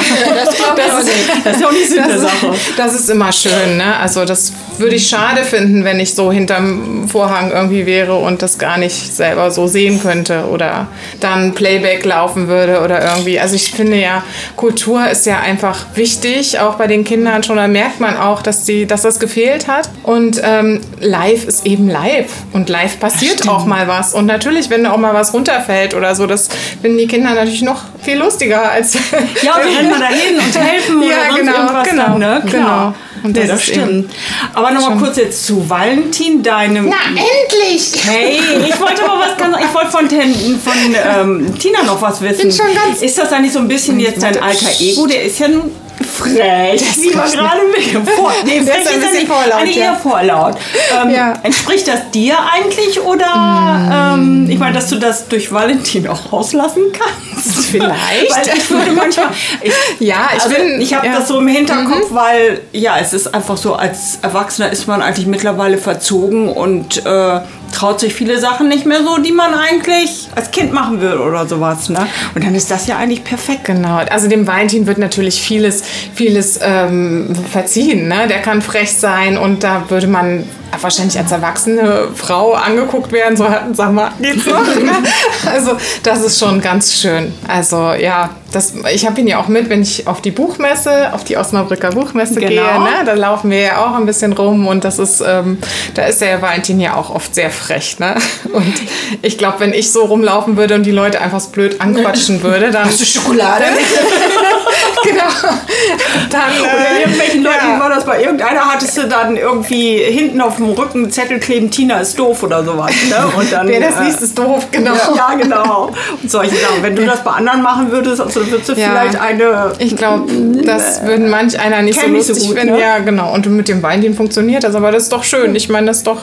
Das nicht. das ist ja auch nicht Sinn der Sache. das ist immer schön, ne? Also das würde ich schade finden, wenn ich so hinterm Vorhang irgendwie wäre und das gar nicht selber so sehen könnte oder dann Playback laufen würde oder irgendwie. Also ich finde ja, Kultur ist ja einfach wichtig, auch bei den Kindern schon. Da merkt man auch, dass, die, dass das gefehlt hat. Und ähm, live ist eben live. Und live passiert auch mal was. Und natürlich, wenn auch mal was runterfällt oder so, das finden die Kinder natürlich noch viel lustiger als. Ja, wir rennen mal dahin und helfen Ja, genau, irgendwas genau, dann, ne? genau. Klar. Und nee, das das stimmt. Aber nochmal kurz jetzt zu Valentin, deinem... Na, endlich! Hey, ich wollte aber was ganz, ich wollte von, Ten, von ähm, Tina noch was wissen. Bin schon ganz- ist das eigentlich so ein bisschen jetzt dein alter Ego? Der ist ja nun frech, wie man gerade mit vor, nee, frech ist ein bisschen vorlaut, eigentlich ja. eher vorlaut. Ähm, Ja. Entspricht das dir eigentlich oder ähm, ich meine, dass du das durch Valentin auch rauslassen kannst? Vielleicht. Weil ich würde manchmal, ich, Ja, ich also bin- ich habe ja. Mhm. das so im Hinterkopf, weil ja, es ist einfach so, als Erwachsener ist man eigentlich mittlerweile verzogen und äh, traut sich viele Sachen nicht mehr so, die man eigentlich als Kind machen würde oder sowas. Ne? Und dann ist das ja eigentlich perfekt. Genau, also dem Valentin wird natürlich vieles, vieles ähm, verziehen. Ne? Der kann frech sein und da würde man wahrscheinlich als erwachsene Frau angeguckt werden, so sag mal, geht's noch? ne? Also das ist schon ganz schön. Also ja, das, ich habe ihn ja auch mit, wenn ich auf die Buchmesse, auf die Osnabrücker Buchmesse Genau. gehe. Ne? Da laufen wir ja auch ein bisschen rum und das ist, ähm, da ist der Valentin ja auch oft sehr frech. Ne? Und ich glaube, wenn ich so rumlaufen würde und die Leute einfach so blöd anquatschen würde, dann Hast du Schokolade? genau. Dann, Oder äh, irgendwelchen Leuten ja. war das bei irgendeiner, hattest du dann irgendwie hinten auf dem Rücken Zettel kleben, Tina ist doof oder sowas. Ne? Und dann, Wer das äh, liest, ist doof, genau. Ja, genau. Und solche Sachen. Wenn du das bei anderen machen würdest, also würdest du Ja. vielleicht eine. Ich glaube, das würden manch einer nicht so ich so lustig gut, finden. ne? Ja, genau. Und mit dem Valentin funktioniert das, aber das ist doch schön. Ich meine, das ist doch.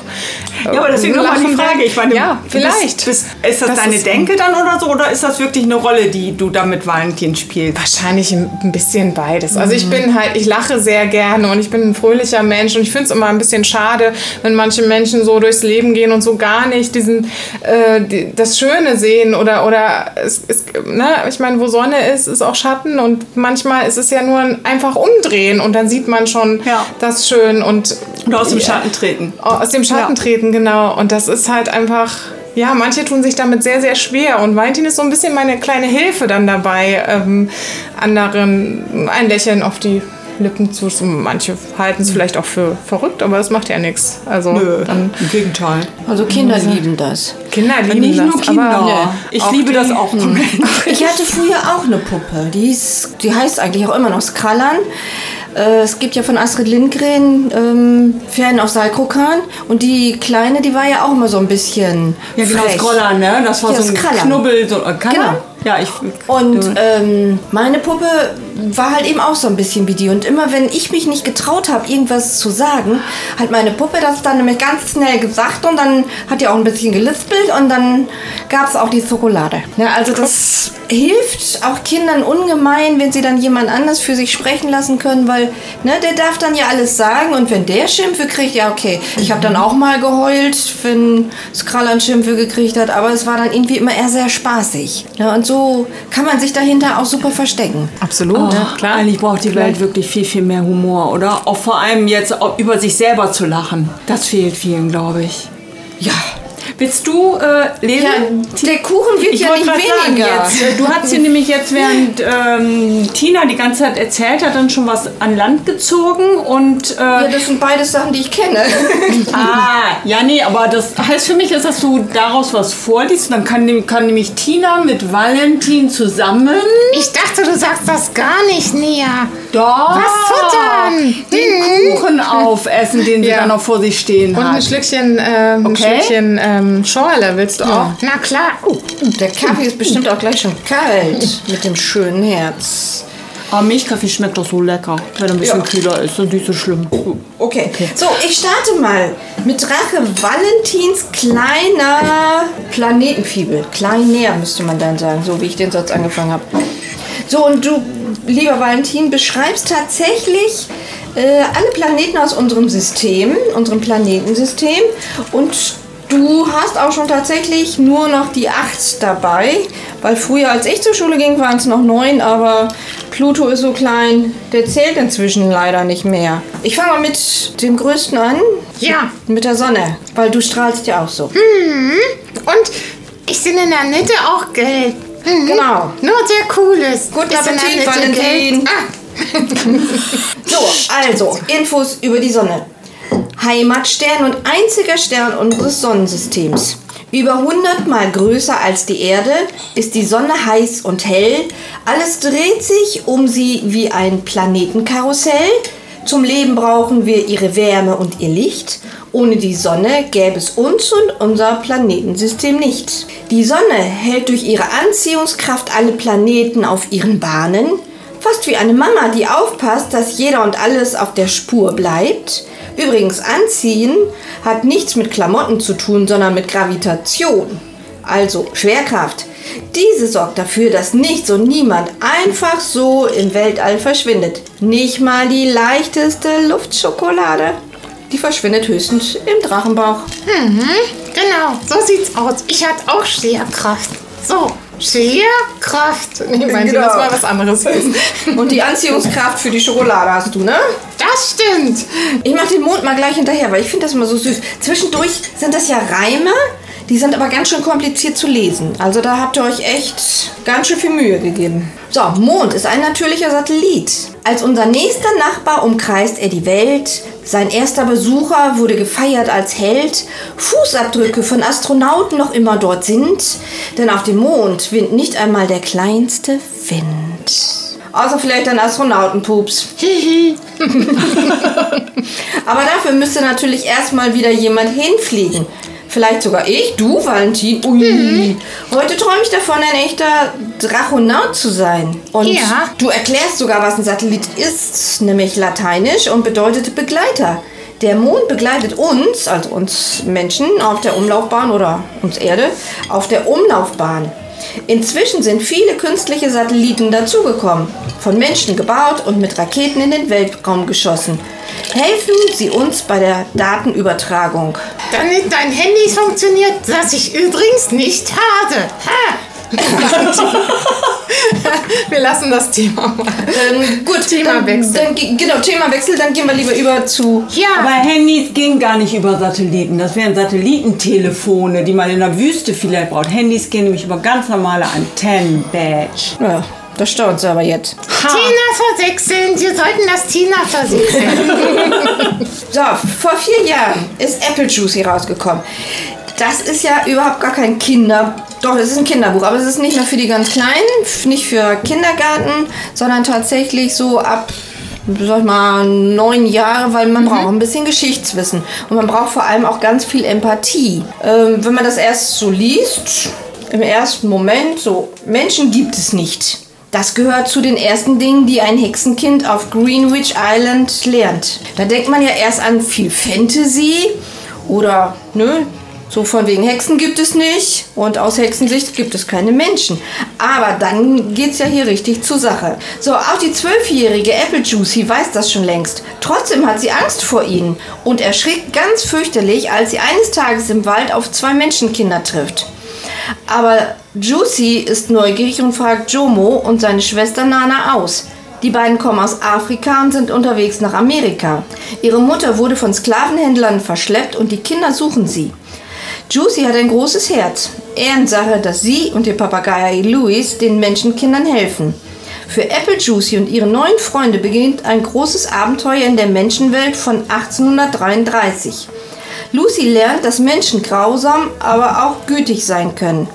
äh, Ja, aber deswegen nochmal die Frage. Ich meine, ja, du bist- vielleicht. Bist, ist das, Das deine ist- Denke dann oder so? Oder ist das wirklich eine Rolle, die du da mit Valentin spielst? Wahrscheinlich ein ein bisschen beides. Also ich bin halt, ich lache sehr gerne und ich bin ein fröhlicher Mensch und ich finde es immer ein bisschen schade, wenn manche Menschen so durchs Leben gehen und so gar nicht diesen äh, die, das Schöne sehen oder oder es, es, ne? ich meine, wo Sonne ist, ist auch Schatten und manchmal ist es ja nur ein einfach umdrehen und dann sieht man schon Ja. das schön und Und aus dem Schatten treten. aus dem Schatten Ja. treten, genau. Und das ist halt einfach, ja, manche tun sich damit sehr, sehr schwer. Und Valentin ist so ein bisschen meine kleine Hilfe dann dabei, ähm, anderen ein Lächeln auf die Lippen zu. Manche halten es vielleicht auch für verrückt, aber das macht ja nichts. Also Nö, dann im Gegenteil. Also Kinder lieben das. Kinder lieben Nicht das. nur Kinder. Aber, ich liebe die- das auch. Ich hatte früher auch eine Puppe. Die, ist, die heißt eigentlich auch immer noch Skrallan. Äh, es gibt ja von Astrid Lindgren ähm, Ferien auf Salkrokan. Und die Kleine, die war ja auch immer so ein bisschen Ja, genau, frech. Scroller, ne? Das war Ja, so ein. Knubbel. So, äh, kann Genau. Ja, ich. Und ähm, meine Puppe war halt eben auch so ein bisschen wie die. Und immer wenn ich mich nicht getraut habe, irgendwas zu sagen, hat meine Puppe das dann nämlich ganz schnell gesagt und dann hat die auch ein bisschen gelispelt und dann gab es auch die Schokolade. Ja, also das hilft auch Kindern ungemein, wenn sie dann jemand anders für sich sprechen lassen können, weil ne, der darf dann ja alles sagen und wenn der Schimpfe kriegt, ja okay. Ich habe dann auch mal geheult, wenn Skrallan Schimpfe gekriegt hat, aber es war dann irgendwie immer eher sehr spaßig. Ja, und so kann man sich dahinter auch super verstecken. Absolut, Oh, klar. Eigentlich braucht die Welt wirklich viel, viel mehr Humor, oder? Auch vor allem jetzt auch über sich selber zu lachen. Das fehlt vielen, glaube ich. Ja. Willst du äh, lesen? Ja, der Kuchen wird Ich ja nicht sagen, weniger. jetzt, äh, du hast hier nämlich jetzt, während ähm, Tina die ganze Zeit erzählt hat, dann schon was an Land gezogen und äh, ja, das sind beides Sachen, die ich kenne. Ah, ja, nee, aber das heißt für mich ist, dass du daraus was vorliest. Dann kann, kann nämlich Tina mit Valentin zusammen. Ich dachte, du sagst das gar nicht, Nia. Doch. Was futtern? Den Kuchen aufessen, den sie Ja. dann noch vor sich stehen Und ein hat. Schlückchen, äh, ein Okay. Schlückchen ähm, Schorle willst du auch? Na klar. Oh, Der Kaffee ist bestimmt auch gleich schon kalt mit dem schönen Herz. Aber Milchkaffee schmeckt doch so lecker. Wenn er ein bisschen Ja. kühler ist, ist nicht so schlimm. Okay. So, ich starte mal mit Drache Valentins kleiner Planetenfibel. Kleiner müsste man dann sagen, so wie ich den Satz angefangen habe. So, und du, lieber Valentin, beschreibst tatsächlich äh, alle Planeten aus unserem System, unserem Planetensystem. Und du hast auch schon tatsächlich nur noch die acht dabei. Weil früher, als ich zur Schule ging, waren es noch neun, aber Pluto ist so klein, der zählt inzwischen leider nicht mehr. Ich fange mal mit dem größten an. Ja. Mit der Sonne, weil du strahlst ja auch so. und ich bin in der Mitte auch gelb. Mhm. Genau. Nur sehr cooles. Guten Appetit, Valentin. Ah, So, also, Infos über die Sonne. Heimatstern und einziger Stern unseres Sonnensystems. Über 100 Mal größer als die Erde ist die Sonne heiß und hell. Alles dreht sich um sie wie ein Planetenkarussell. Zum Leben brauchen wir ihre Wärme und ihr Licht. Ohne die Sonne gäbe es uns und unser Planetensystem nicht. Die Sonne hält durch ihre Anziehungskraft alle Planeten auf ihren Bahnen. Fast wie eine Mama, die aufpasst, dass jeder und alles auf der Spur bleibt. Übrigens, Anziehen hat nichts mit Klamotten zu tun, sondern mit Gravitation. Also Schwerkraft. Diese sorgt dafür, dass nichts und niemand einfach so im Weltall verschwindet. Nicht mal die leichteste Luftschokolade. Die verschwindet höchstens im Drachenbauch. Genau, so sieht's aus. Ich hatte auch Schwerkraft. So, Schwerkraft. Nee, mein Genau. das war was anderes. Und die Anziehungskraft für die Schokolade hast du, ne? Das stimmt. Ich mach den Mond mal gleich hinterher, weil ich finde das immer so süß. Zwischendurch sind das ja Reime, die sind aber ganz schön kompliziert zu lesen. Also da habt ihr euch echt ganz schön viel Mühe gegeben. So, Mond ist ein natürlicher Satellit. Als unser nächster Nachbar umkreist er die Welt. Sein erster Besucher wurde gefeiert als Held. Fußabdrücke von Astronauten noch immer dort sind. Denn auf dem Mond windet nicht einmal der kleinste Wind. Außer vielleicht ein Astronautenpups. Aber dafür müsste natürlich erstmal wieder jemand hinfliegen. Vielleicht sogar ich, du, Valentin. Ui. Heute träume ich davon, ein echter Drachonaut zu sein. Und Ja. du erklärst sogar, was ein Satellit ist, nämlich lateinisch und bedeutet Begleiter. Der Mond begleitet uns, also uns Menschen, auf der Umlaufbahn oder uns Erde, auf der Umlaufbahn. Inzwischen sind viele künstliche Satelliten dazugekommen, von Menschen gebaut und mit Raketen in den Weltraum geschossen. Helfen Sie uns bei der Datenübertragung. Damit dein Handy funktioniert, was ich übrigens nicht habe. Ha! Wir lassen das Thema mal. Ähm, gut, Themawechsel. Dann, dann, ge- genau, Themawechsel, dann gehen wir lieber über zu. Ja, Aber Handys gehen gar nicht über Satelliten. Das wären Satellitentelefone, die man in der Wüste vielleicht braucht. Handys gehen nämlich über ganz normale Antennen. Badge. Ja, das staunt sie aber jetzt. Tina versechseln. Sie sollten das Tina versechseln. So, vor vier Jahren ist Apple Juicy rausgekommen. Das ist ja überhaupt gar kein Kinder... Doch, es ist ein Kinderbuch, aber es ist nicht mehr für die ganz Kleinen, nicht für Kindergarten, sondern tatsächlich so ab, sag ich mal, neun Jahre, weil man braucht ein bisschen Geschichtswissen. Und man braucht vor allem auch ganz viel Empathie. Ähm, wenn man das erst so liest, im ersten Moment so, Menschen gibt es nicht. Das gehört zu den ersten Dingen, die ein Hexenkind auf Greenwich Island lernt. Da denkt man ja erst an viel Fantasy oder, nö, so von wegen Hexen gibt es nicht und aus Hexensicht gibt es keine Menschen. Aber dann geht's ja hier richtig zur Sache. So, auch die zwölfjährige Apple Juicy weiß das schon längst. Trotzdem hat sie Angst vor ihnen und erschrickt ganz fürchterlich, als sie eines Tages im Wald auf zwei Menschenkinder trifft. Aber Juicy ist neugierig und fragt Jomo und seine Schwester Nana aus. Die beiden kommen aus Afrika und sind unterwegs nach Amerika. Ihre Mutter wurde von Sklavenhändlern verschleppt und die Kinder suchen sie. Juicy hat ein großes Herz. Ehrensache, dass sie und ihr Papagei Louis den Menschenkindern helfen. Für Apple Juicy und ihre neuen Freunde beginnt ein großes Abenteuer in der Menschenwelt von 1833. Lucy lernt, dass Menschen grausam, aber auch gütig sein können.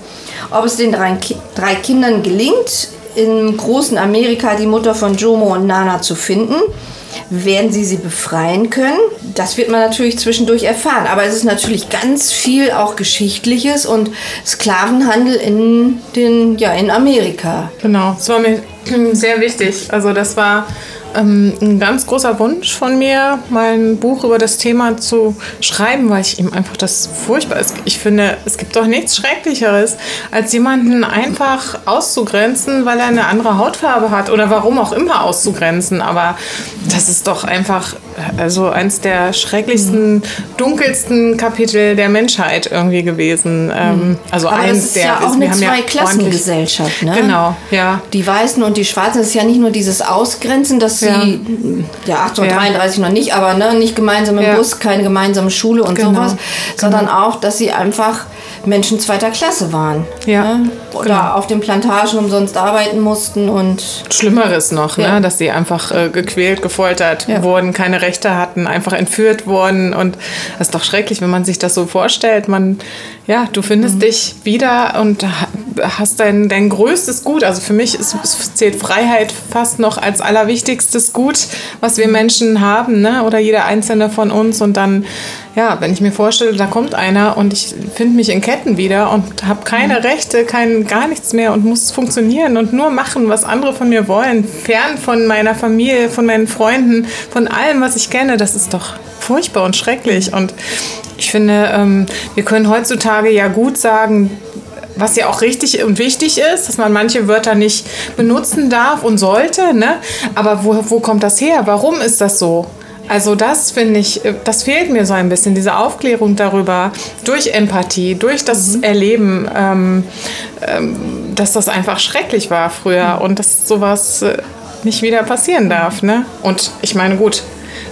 Ob es den drei, drei Kindern gelingt, im großen Amerika die Mutter von Jomo und Nana zu finden, werden sie sie befreien können? Das wird man natürlich zwischendurch erfahren. Aber es ist natürlich ganz viel auch Geschichtliches und Sklavenhandel in, den, ja, in Amerika. Genau, das war mir sehr wichtig. Also das war ähm, ein ganz großer Wunsch von mir, mal ein Buch über das Thema zu schreiben, weil ich ihm einfach das furchtbar ist. Ich finde, es gibt doch nichts Schrecklicheres, als jemanden einfach auszugrenzen, weil er eine andere Hautfarbe hat oder warum auch immer auszugrenzen. Aber das ist doch einfach also eins der schrecklichsten, dunkelsten Kapitel der Menschheit irgendwie gewesen. Ähm, also Aber eins das ist der ja auch wir eine Zweiklassengesellschaft. Ne? Genau, ja. Die Weißen und die Schwarzen das ist ja nicht nur dieses Ausgrenzen, dass sie, Ja. ja, 1833 noch nicht, aber ne, nicht gemeinsam im Ja. Bus, keine gemeinsame Schule und Genau, sowas, sondern auch, dass sie einfach Menschen zweiter Klasse waren. Ja, Ne? Oder genau. auf den Plantagen umsonst arbeiten mussten und Schlimmeres noch, Ja. ne? dass sie einfach äh, gequält, gefoltert Ja. wurden, keine Rechte hatten, einfach entführt wurden. Und das ist doch schrecklich, wenn man sich das so vorstellt. Man, ja, du findest Mhm. dich wieder und hast dein, dein größtes Gut. Also für mich ist, zählt Freiheit fast noch als allerwichtigstes Gut, was wir Menschen haben, ne? oder jeder einzelne von uns. Und dann, ja, wenn ich mir vorstelle, da kommt einer und ich finde mich in Ketten wieder und habe keine Mhm. Rechte, kein, gar nichts mehr und muss funktionieren und nur machen, was andere von mir wollen, fern von meiner Familie, von meinen Freunden, von allem, was ich kenne, das ist doch furchtbar und schrecklich. Und ich finde, ähm, wir können heutzutage ja gut sagen, was ja auch richtig und wichtig ist, dass man manche Wörter nicht benutzen darf und sollte, ne? Aber wo, wo kommt das her? Warum ist das so? Also das finde ich, äh, das fehlt mir so ein bisschen, diese Aufklärung darüber, durch Empathie, durch das Erleben, ähm, ähm, dass das einfach schrecklich war früher und dass sowas äh, nicht wieder passieren darf. Ne? Und ich meine, gut,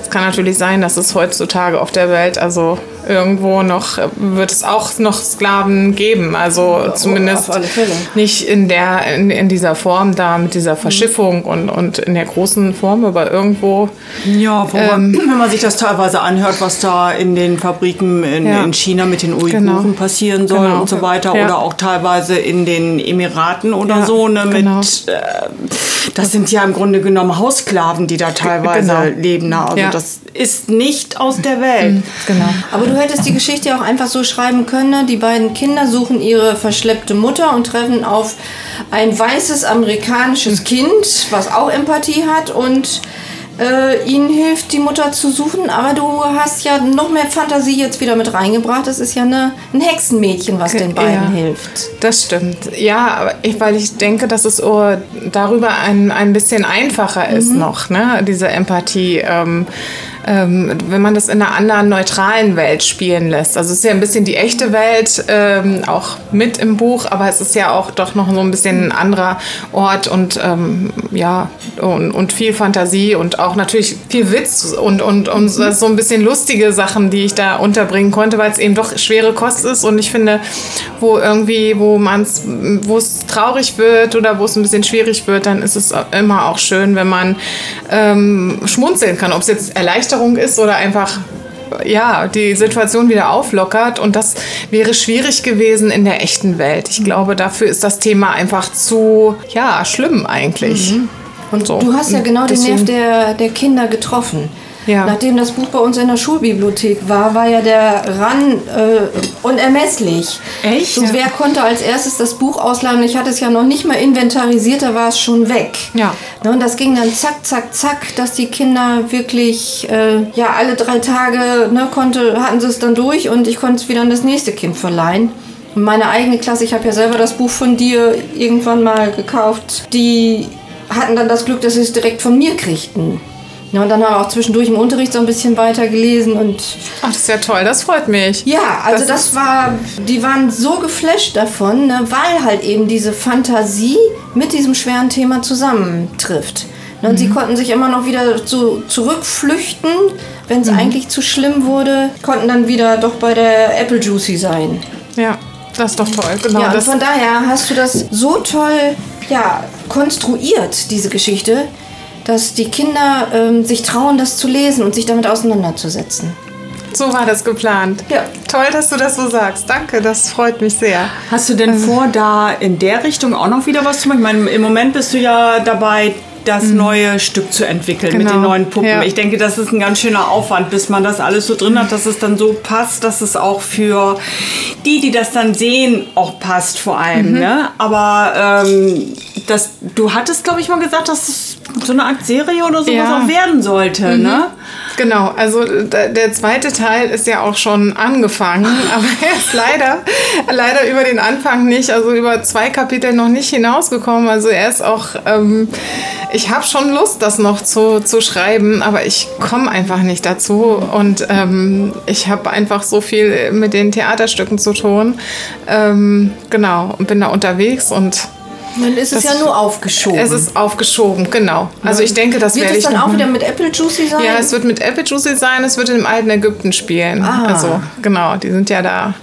es kann natürlich sein, dass es heutzutage auf der Welt, also irgendwo noch, wird es auch noch Sklaven geben. Also zumindest alle Fälle. nicht in, der, in, in dieser Form da, mit dieser Verschiffung und, und in der großen Form, aber irgendwo Ja, man, wenn man sich das teilweise anhört, was da in den Fabriken in, Ja. in China mit den Uiguren Genau. passieren soll Genau. und so weiter Ja. oder auch teilweise in den Emiraten oder Ja, so, ne, genau. mit, äh, das sind ja im Grunde genommen Haussklaven, die da teilweise Genau. leben. Ne? Also Ja. Mhm. das ist nicht aus der Welt. genau. Aber du hättest die Geschichte auch einfach so schreiben können. ne? Die beiden Kinder suchen ihre verschleppte Mutter und treffen auf ein weißes amerikanisches Kind, was auch Empathie hat und äh, ihnen hilft, die Mutter zu suchen, aber du hast ja noch mehr Fantasie jetzt wieder mit reingebracht. Das ist ja eine, ein Hexenmädchen, was den beiden Ja. hilft. Das stimmt. Ja, ich, weil ich denke, dass es oh, darüber ein, ein bisschen einfacher ist noch, ne? diese Empathie. Ähm, ähm, wenn man das in einer anderen neutralen Welt spielen lässt. Also es ist ja ein bisschen die echte Welt, ähm, auch mit im Buch, aber es ist ja auch doch noch so ein bisschen ein anderer Ort und ähm, ja, und, und viel Fantasie und auch natürlich viel Witz und, und, und so ein bisschen lustige Sachen, die ich da unterbringen konnte, weil es eben doch schwere Kost ist und ich finde, wo irgendwie, wo man es, wo es traurig wird oder wo es ein bisschen schwierig wird, dann ist es immer auch schön, wenn man ähm, schmunzeln kann, ob es jetzt Erleichterung ist oder einfach ja, die Situation wieder auflockert und das wäre schwierig gewesen in der echten Welt. Ich glaube, dafür ist das Thema einfach zu, ja, schlimm eigentlich. Und So. du hast ja genau den Deswegen- Nerv der, der Kinder getroffen. Ja. Nachdem das Buch bei uns in der Schulbibliothek war, war ja der Ran äh, unermesslich. Echt? So, wer konnte als erstes das Buch ausleihen? Ich hatte es ja noch nicht mal inventarisiert, da war es schon weg. Ja. Ne, Und das ging dann zack, zack, zack, dass die Kinder wirklich, äh, ja, alle drei Tage ne, konnte, hatten sie es dann durch und ich konnte es wieder an das nächste Kind verleihen. Und meine eigene Klasse, ich habe ja selber das Buch von dir irgendwann mal gekauft, die hatten dann das Glück, dass sie es direkt von mir kriegten. Ja, und dann haben wir auch zwischendurch im Unterricht so ein bisschen weiter gelesen und Ach, das ist ja toll, das freut mich. ja, also das, war, die waren so geflasht davon, ne, weil halt eben diese Fantasie mit diesem schweren Thema zusammentrifft. Ne, Und sie konnten sich immer noch wieder so zurückflüchten, wenn es eigentlich zu schlimm wurde, konnten dann wieder doch bei der Apple Juicy sein. Ja, das ist doch toll. Genau, ja, und das, von daher hast du das so toll ja, konstruiert, diese Geschichte, dass die Kinder ähm, sich trauen, das zu lesen und sich damit auseinanderzusetzen. so war das geplant. Ja. Toll, dass du das so sagst. Danke, das freut mich sehr. Hast du denn vor, da in der Richtung auch noch wieder was zu machen? Ich meine, im Moment bist du ja dabei, das neue Stück zu entwickeln mit Genau. den neuen Puppen. Ja. Ich denke, das ist ein ganz schöner Aufwand, bis man das alles so drin hat, dass es dann so passt, dass es auch für die, die das dann sehen, auch passt vor allem. Ne? Aber ähm, das, du hattest, glaube ich, mal gesagt, dass es so eine Art Serie oder sowas Ja. auch werden sollte. Ne? Genau, also der, der zweite Teil ist ja auch schon angefangen, aber er ist leider, leider über den Anfang nicht, also über zwei Kapitel noch nicht hinausgekommen. Also er ist auch, ähm, ich habe schon Lust, das noch zu, zu schreiben, aber ich komme einfach nicht dazu und ähm, ich habe einfach so viel mit den Theaterstücken zu tun. Ähm, genau, und bin da unterwegs und Dann ist es Das- ja nur aufgeschoben. es ist aufgeschoben, genau. Also ich denke, das Wird es dann auch wieder mit Apple Juicy sein? Ja, es wird mit Apple Juicy sein, es wird im alten Ägypten spielen. Ah. Also, genau, die sind ja da.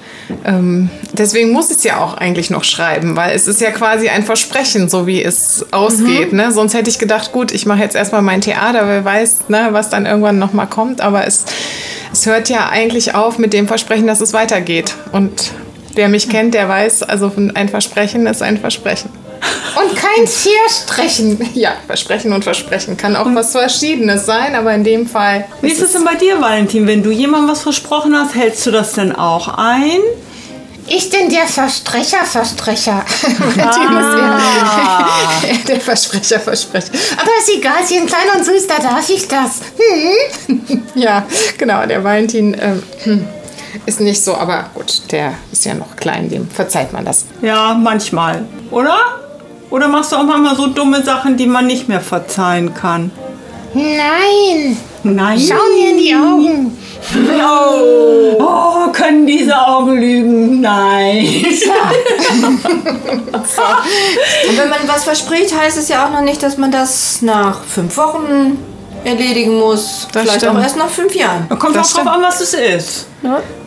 Ähm, deswegen muss ich es ja auch eigentlich noch schreiben, weil es ist ja quasi ein Versprechen, so wie es ausgeht. Mhm. Ne? Sonst hätte ich gedacht, gut, ich mache jetzt erstmal mein Theater, wer weiß, ne, was dann irgendwann nochmal kommt. Aber es, es hört ja eigentlich auf mit dem Versprechen, dass es weitergeht. Und wer mich kennt, der weiß, also ein Versprechen ist ein Versprechen. Und kein Vierstrechen. Ja, Versprechen und Versprechen kann auch was Verschiedenes sein, aber in dem Fall. Wie ist es denn bei dir, Valentin? Wenn du jemandem was versprochen hast, hältst du das denn auch ein? Ich bin der Versprecher, Versprecher. Ah. der Versprecher, Versprecher. Aber ist egal, sie sind klein und süß, da darf ich das. Hm? Ja, genau, der Valentin ähm, hm, ist nicht so, aber gut, der ist ja noch klein, dem verzeiht man das. Ja, manchmal. Oder? Oder machst du auch manchmal so dumme Sachen, die man nicht mehr verzeihen kann? Nein, Nein. schau mir in die Augen. Oh, oh, können diese Augen lügen? Nein. Und wenn man was verspricht, heißt es ja auch noch nicht, dass man das nach fünf Wochen erledigen muss. Das Vielleicht stimmt. auch erst nach fünf Jahren. Kommt Das auch drauf stimmt. an, was es ist.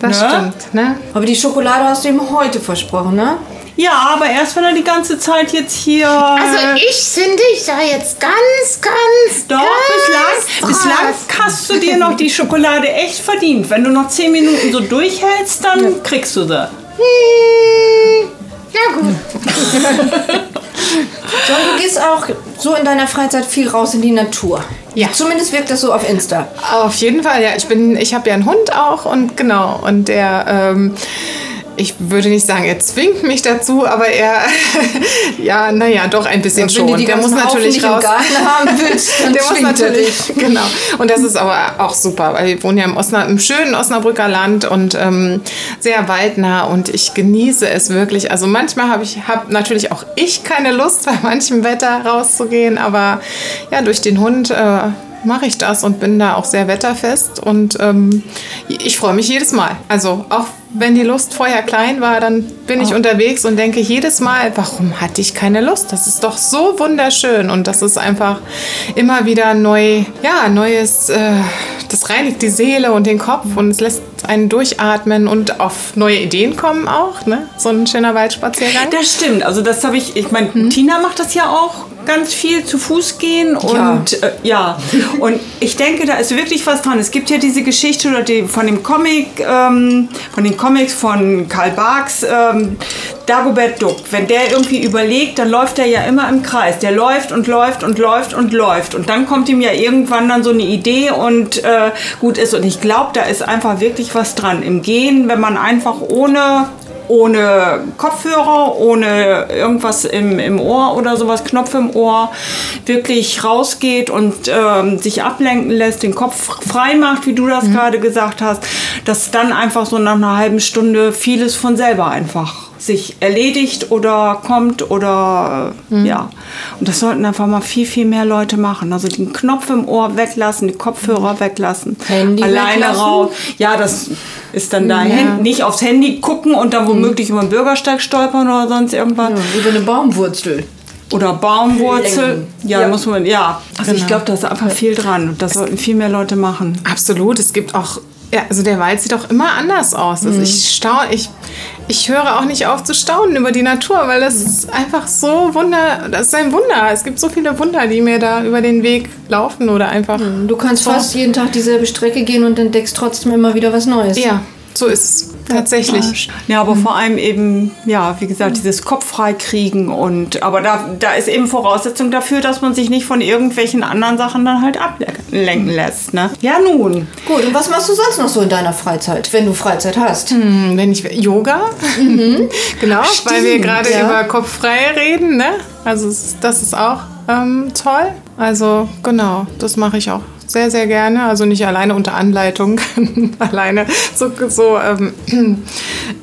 Das Ne? stimmt, ne? Aber die Schokolade hast du ihm heute versprochen, ne? Ja, aber erst wenn er die ganze Zeit jetzt hier. Also ich finde, ich sei jetzt ganz, ganz, Doch, ganz bislang, bislang hast du dir noch die Schokolade echt verdient. Wenn du noch 10 Minuten so durchhältst, dann kriegst du sie. Hm, na gut. John, du gehst auch so in deiner Freizeit viel raus in die Natur. Ja. Zumindest wirkt das so auf Insta. Auf jeden Fall, ja. Ich bin, ich habe ja einen Hund auch und genau, und der, ähm, ich würde nicht sagen, er zwingt mich dazu, aber er, ja, naja, doch ein bisschen du schon. Der muss natürlich raus. Haben willst, Der muss natürlich, genau. Und das ist aber auch super, weil wir wohnen ja im, Osna, im schönen Osnabrücker Land und ähm, sehr waldnah und ich genieße es wirklich. Also manchmal habe ich, habe natürlich auch ich keine Lust, bei manchem Wetter rauszugehen, aber ja, durch den Hund äh, mache ich das und bin da auch sehr wetterfest und ähm, ich freue mich jedes Mal. Also auch wenn die Lust vorher klein war, dann bin ich unterwegs und denke jedes Mal, warum hatte ich keine Lust? Das ist doch so wunderschön und das ist einfach immer wieder neu, ja, neues, äh, das reinigt die Seele und den Kopf und es lässt einen durchatmen und auf neue Ideen kommen auch, ne? So ein schöner Waldspaziergang. Das stimmt. Also das habe ich, ich meine, Mhm. Tina macht das ja auch ganz viel zu Fuß gehen und ja. Äh, ja. Und ich denke, da ist wirklich was dran. Es gibt ja diese Geschichte oder die, von dem Comic, ähm, von den Comics von Karl Barks, ähm, Dagobert Duck. Wenn der irgendwie überlegt, dann läuft er ja immer im Kreis. Der läuft und läuft und läuft und läuft. Und dann kommt ihm ja irgendwann dann so eine Idee und äh, gut ist. Und ich glaube, da ist einfach wirklich was dran im Gehen, wenn man einfach ohne ohne Kopfhörer, ohne irgendwas im, im Ohr oder sowas, Knopf im Ohr, wirklich rausgeht und ähm, sich ablenken lässt, den Kopf frei macht, wie du das Mhm. gerade gesagt hast, dass dann einfach so nach einer halben Stunde vieles von selber einfach sich erledigt oder kommt oder äh, Mhm. ja. Und das sollten einfach mal viel, viel mehr Leute machen. Also den Knopf im Ohr weglassen, die Kopfhörer weglassen. Handy Alleine weglassen? raus. Ja, das ist dann da. Ja. Nicht aufs Handy gucken und dann womöglich über den Bürgersteig stolpern oder sonst irgendwas. Über eine Baumwurzel. Oder Baumwurzel. Ja, Ja. muss man, ja. Also ich Genau. glaube, da ist einfach viel dran. Das sollten viel mehr Leute machen. Absolut. Es gibt auch, ja, also der Wald sieht auch immer anders aus. Also ich staune, ich, ich höre auch nicht auf zu staunen über die Natur, weil das ist einfach so Wunder, das ist ein Wunder. Es gibt so viele Wunder, die mir da über den Weg laufen oder einfach. Du kannst fast jeden Tag dieselbe Strecke gehen und entdeckst trotzdem immer wieder was Neues. Ja, so ist es. Tatsächlich. Ja, aber vor allem eben, ja, wie gesagt, dieses Kopf frei kriegen und, aber da, da ist eben Voraussetzung dafür, dass man sich nicht von irgendwelchen anderen Sachen dann halt ablenken lässt, ne? Ja, nun. Gut, und was machst du sonst noch so in deiner Freizeit, wenn du Freizeit hast? Hm, Wenn ich Yoga, genau, weil wir gerade ja. über Kopf frei reden, ne? Also das ist auch ähm, toll. Also genau, das mache ich auch sehr, sehr gerne. Also nicht alleine unter Anleitung, alleine so, so ähm,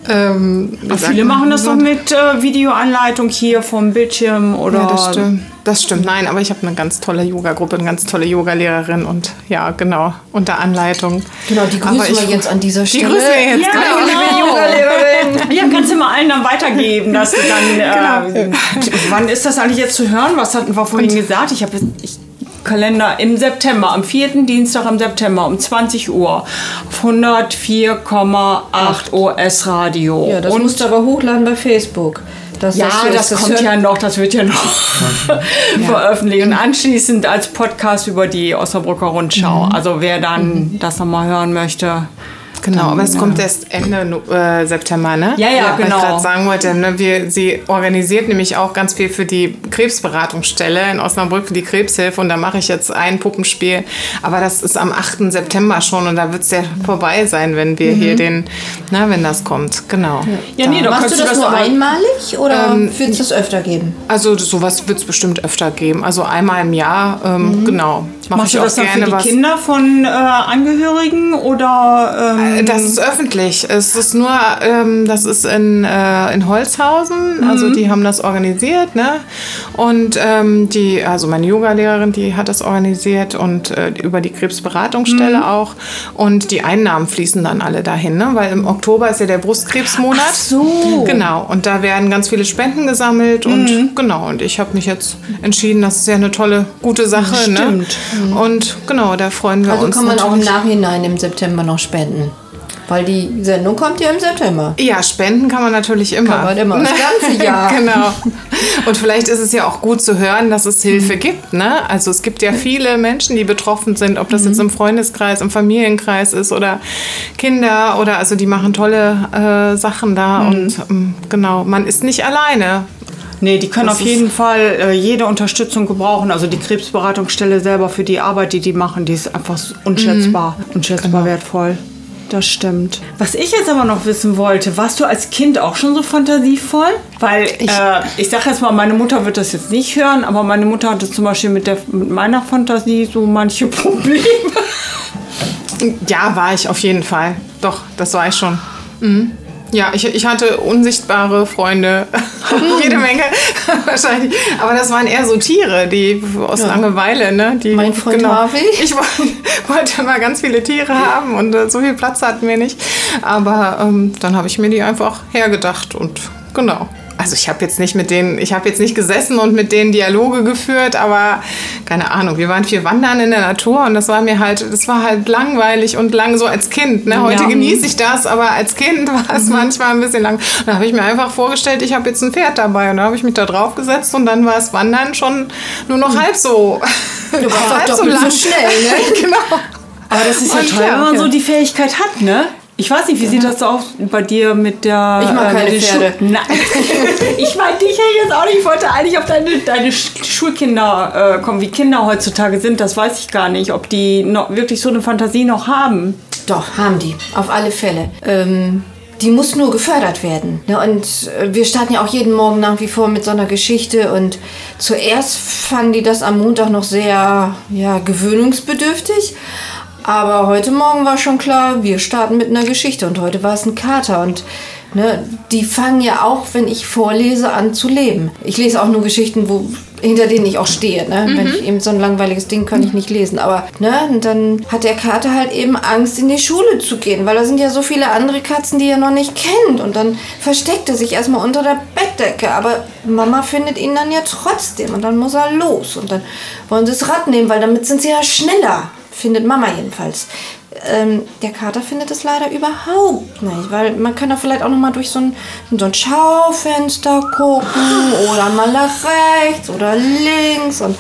ähm, Viele machen das doch mit äh, Videoanleitung hier vom Bildschirm oder. Ja, das stimmt. Das stimmt. Nein, aber ich habe eine ganz tolle Yoga-Gruppe, eine ganz tolle Yogalehrerin und ja, genau, unter Anleitung. Genau, die grüßen Aber ich- wir jetzt an dieser Die Stelle. grüßen wir jetzt, Ja, genau. genau. Yogalehrerin. Ja, kannst du mal allen dann weitergeben, dass du dann. Äh, Wann ist das eigentlich jetzt zu hören? Was hatten wir vorhin gesagt? Ich habe ich, Kalender im September, am vierten Dienstag im September um 20 Uhr auf 104,8 OS Radio. Ja, das Und musst du aber hochladen bei Facebook. Das, ja, das, kommt hört- ja noch, das wird ja noch veröffentlicht und anschließend als Podcast über die Osnabrücker Rundschau. Also wer dann das nochmal hören möchte. Genau, aber es ja. kommt erst Ende äh, September, ne? Ja, ja, weil genau. Ich gerade sagen wollte, ne, wir, sie organisiert nämlich auch ganz viel für die Krebsberatungsstelle in Osnabrück für die Krebshilfe und da mache ich jetzt ein Puppenspiel. Aber das ist am 8. September schon und da wird es ja vorbei sein, wenn wir hier den, na, wenn das kommt. Genau. Ja, nee, da Machst kannst du das, nur aber- einmalig oder wird es das öfter geben? Also sowas wird es bestimmt öfter geben. Also einmal im Jahr, ähm, genau. Mache Machst ich du auch das dann für die was. Kinder von äh, Angehörigen oder? Ähm, Das ist öffentlich. Es ist nur, ähm, das ist in, äh, in Holzhausen. Mhm. Also die haben das organisiert, ne? Und ähm, die, also meine Yogalehrerin, die hat das organisiert und äh, über die Krebsberatungsstelle Mhm. auch. Und die Einnahmen fließen dann alle dahin, ne? Weil im Oktober ist ja der Brustkrebsmonat. Ach so. Genau. Und da werden ganz viele Spenden gesammelt Mhm. und genau. Und ich habe mich jetzt entschieden, das ist ja eine tolle, gute Sache, ne? Stimmt. Und genau, da freuen wir Also uns kann man auch im. Nachhinein im September noch spenden. Weil die Sendung kommt ja im September. Ja, spenden kann man natürlich immer. Kann man immer, das ganze Jahr. genau. Und vielleicht ist es ja auch gut zu hören, dass es Hilfe gibt. Ne? Also es gibt ja viele Menschen, die betroffen sind, ob das jetzt im Freundeskreis, im Familienkreis ist oder Kinder oder also die machen tolle äh, Sachen da und ähm, genau, man ist nicht alleine. Nee, die können Das auf jeden Fall äh, jede Unterstützung gebrauchen. Also die Krebsberatungsstelle selber für die Arbeit, die die machen, die ist einfach unschätzbar, Mhm. unschätzbar Genau. wertvoll. das stimmt. Was ich jetzt aber noch wissen wollte, warst du als Kind auch schon so fantasievoll? Weil ich, äh, ich sage jetzt mal, meine Mutter wird das jetzt nicht hören, aber meine Mutter hatte zum Beispiel mit, der, mit meiner Fantasie so manche Probleme. Ja, war ich auf jeden Fall. Doch, das war ich schon. Mhm. Ja, ich, ich hatte unsichtbare Freunde. Jede Menge wahrscheinlich. Aber das waren eher so Tiere, die aus Ja. Langeweile, ne? Die, Mein Freund Harvey. Ich wollte, wollte immer ganz viele Tiere haben und äh, so viel Platz hatten wir nicht. Aber ähm, dann habe ich mir die einfach hergedacht und genau. Also ich habe jetzt nicht mit denen, ich habe jetzt nicht gesessen und mit denen Dialoge geführt, aber keine Ahnung, wir waren viel wandern in der Natur und das war mir halt, das war halt langweilig und lang so als Kind. Ne? Heute Ja. genieße ich das, aber als Kind war es manchmal ein bisschen lang. Da habe ich mir einfach vorgestellt, ich habe jetzt ein Pferd dabei und da habe ich mich da drauf gesetzt und dann war es Wandern schon nur noch halb so. Du warst doch halb doppelt so schnell, ne? genau. Aber das ist ja Und toll, ja, wenn man okay. so die Fähigkeit hat, ne? Ich weiß nicht, wie sieht das aus bei dir mit der. Ich mag äh, keine Pferde. Schu- Nein. ich meine dich ja jetzt auch nicht. Ich wollte eigentlich auf deine, deine Sch- Schulkinder äh, kommen, wie Kinder heutzutage sind. Das weiß ich gar nicht, ob die noch wirklich so eine Fantasie noch haben. Doch, haben die. Auf alle Fälle. Ähm, die muss nur gefördert werden. Ne? Und äh, wir starten ja auch jeden Morgen nach wie vor mit so einer Geschichte. Und zuerst fanden die das am Montag noch sehr ja, gewöhnungsbedürftig. Aber heute Morgen war schon klar, wir starten mit einer Geschichte. Und heute war es ein Kater. Und ne, die fangen ja auch, wenn ich vorlese, an zu leben. Ich lese auch nur Geschichten, wo, hinter denen ich auch stehe. Ne? Wenn ich eben so ein langweiliges Ding kann ich nicht lesen. Aber ne, dann hat der Kater halt eben Angst, in die Schule zu gehen. Weil da sind ja so viele andere Katzen, die er noch nicht kennt. Und dann versteckt er sich erstmal unter der Bettdecke. Aber Mama findet ihn dann ja trotzdem. Und dann muss er los. Und dann wollen sie das Rad nehmen, weil damit sind sie ja schneller. Findet Mama jedenfalls. Ähm, der Kater findet es leider überhaupt nicht, weil man kann da vielleicht auch noch mal durch so ein, so ein Schaufenster gucken oder mal nach rechts oder links und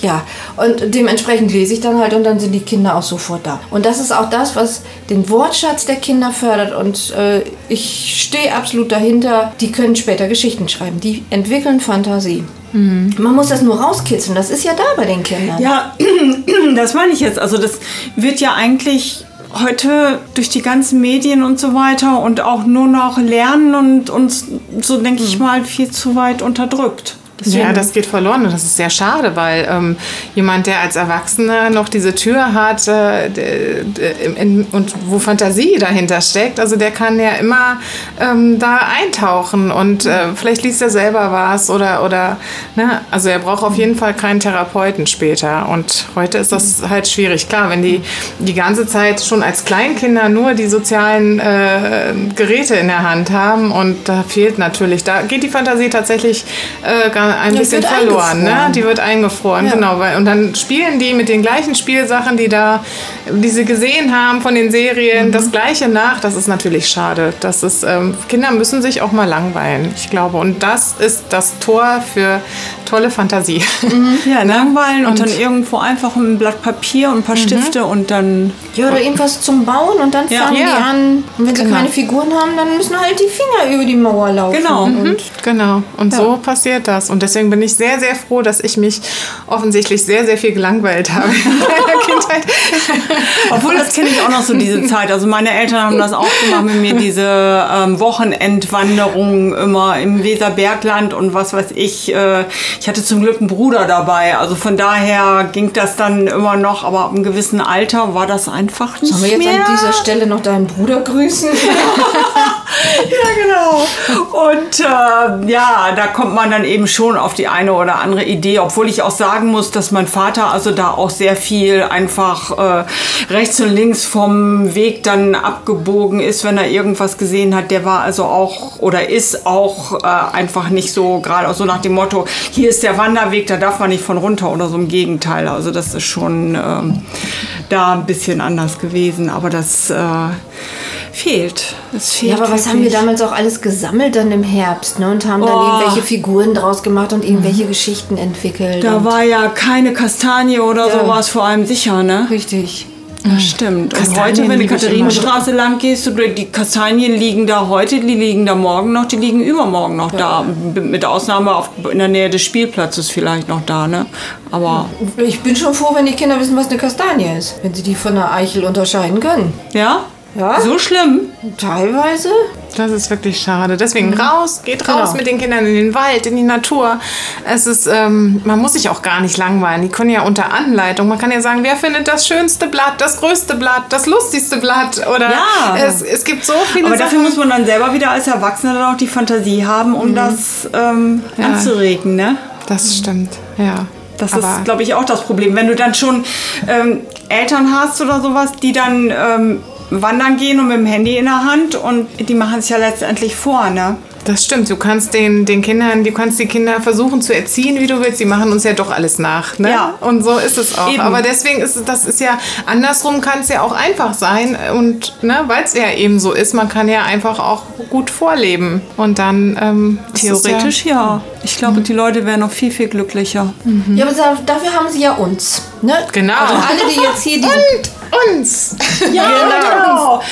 ja, und dementsprechend lese ich dann halt und dann sind die Kinder auch sofort da. Und das ist auch das, was den Wortschatz der Kinder fördert und äh, ich stehe absolut dahinter, die können später Geschichten schreiben, die entwickeln Fantasie. Man muss das nur rauskitzeln, das ist ja da bei den Kindern. Ja, das meine ich jetzt. Also das wird ja eigentlich heute durch die ganzen Medien und so weiter und auch nur noch lernen und uns, so denke ich mal, viel zu weit unterdrückt. Ja, das geht verloren und das ist sehr schade, weil ähm, jemand, der als Erwachsener noch diese Tür hat äh, d- d- in, und wo Fantasie dahinter steckt, also der kann ja immer ähm, da eintauchen und äh, vielleicht liest er selber was oder, oder ne, also er braucht auf jeden Fall keinen Therapeuten später und heute ist das halt schwierig. Klar, wenn die die ganze Zeit schon als Kleinkinder nur die sozialen äh, Geräte in der Hand haben und da fehlt natürlich, da geht die Fantasie tatsächlich äh, ein Ja, bisschen verloren. Ne? Die wird eingefroren, Ja. genau. Weil, und dann spielen die mit den gleichen Spielsachen, die da, die sie gesehen haben von den Serien, das gleiche nach. Das ist natürlich schade. Das ist, ähm, Kinder müssen sich auch mal langweilen, ich glaube. Und das ist das Tor für tolle Fantasie. Ja, langweilen und, dann irgendwo einfach ein Blatt Papier und ein paar Stifte und dann. Ja, oder irgendwas zum Bauen und dann Ja. fangen Ja. die an. Und wenn sie Genau. keine Figuren haben, dann müssen halt die Finger über die Mauer laufen. Genau. Und Genau, und so passiert das. Und deswegen bin ich sehr, sehr froh, dass ich mich offensichtlich sehr, sehr viel gelangweilt habe in meiner Kindheit. Obwohl, das kenne ich auch noch so diese Zeit. Also meine Eltern haben das auch gemacht mit mir, diese ähm, Wochenendwanderungen immer im Weserbergland und was weiß ich. Äh, ich hatte zum Glück einen Bruder dabei. Also von daher ging das dann immer noch, aber ab einem gewissen Alter war das einfach nicht Sollen wir jetzt mehr. an dieser Stelle noch deinen Bruder grüßen? Ja, genau. Und äh, ja, da kommt man dann eben schon auf die eine oder andere Idee, obwohl ich auch sagen muss, dass mein Vater also da auch sehr viel einfach äh, rechts und links vom Weg dann abgebogen ist, wenn er irgendwas gesehen hat. Der war also auch oder ist auch äh, einfach nicht so gerade so nach dem Motto, hier ist der Wanderweg, da darf man nicht von runter oder so im Gegenteil. Also das ist schon ähm, da ein bisschen anders gewesen, aber das äh, fehlt. Es fehlt Ja, aber was haben wir damals auch alles gesammelt dann im Herbst ne? und haben dann Oh. irgendwelche Figuren draus gemacht und irgendwelche Geschichten entwickelt. Da und war ja keine Kastanie oder Ja. sowas vor allem sicher, ne? richtig. Das stimmt. Und Kastanien heute, wenn du ich Katharinenstraße lang gehst, die Kastanien liegen da heute, die liegen da morgen noch, die liegen übermorgen noch da. B- Mit Ausnahme auf, in der Nähe des Spielplatzes vielleicht noch da, ne? Aber, Ich bin schon froh, wenn die Kinder wissen, was eine Kastanie ist. Wenn sie die von einer Eichel unterscheiden können. ja? Ja. So schlimm? Teilweise. Das ist wirklich schade. Deswegen raus, geht raus Genau. mit den Kindern in den Wald, in die Natur. Es ist, ähm, man muss sich auch gar nicht langweilen. Die können ja unter Anleitung. Man kann ja sagen, wer findet das schönste Blatt, das größte Blatt, das lustigste Blatt oder Ja. es, es gibt so viele Aber dafür Sachen. muss man dann selber wieder als Erwachsener dann auch die Fantasie haben, um das ähm, anzuregen, ne? das stimmt, ja. Das Aber ist, glaube ich, auch das Problem. Wenn du dann schon ähm, Eltern hast oder sowas, die dann ähm, wandern gehen und mit dem Handy in der Hand und die machen es ja letztendlich vor, ne? Das stimmt. Du kannst den, den Kindern, du kannst die Kinder versuchen zu erziehen, wie du willst. Die machen uns ja doch alles nach. Ne? Ja. Und so ist es auch. Eben. Aber deswegen ist es, das ist ja, andersrum kann es ja auch einfach sein. Und ne, weil es ja eben so ist, man kann ja einfach auch gut vorleben. Und dann ähm, Theoretisch ja. Ich glaube, die Leute wären noch viel, viel glücklicher. Ja, aber da- dafür haben sie ja uns. Ne? Genau. Also alle, die jetzt hier diese Und uns. Ja, genau.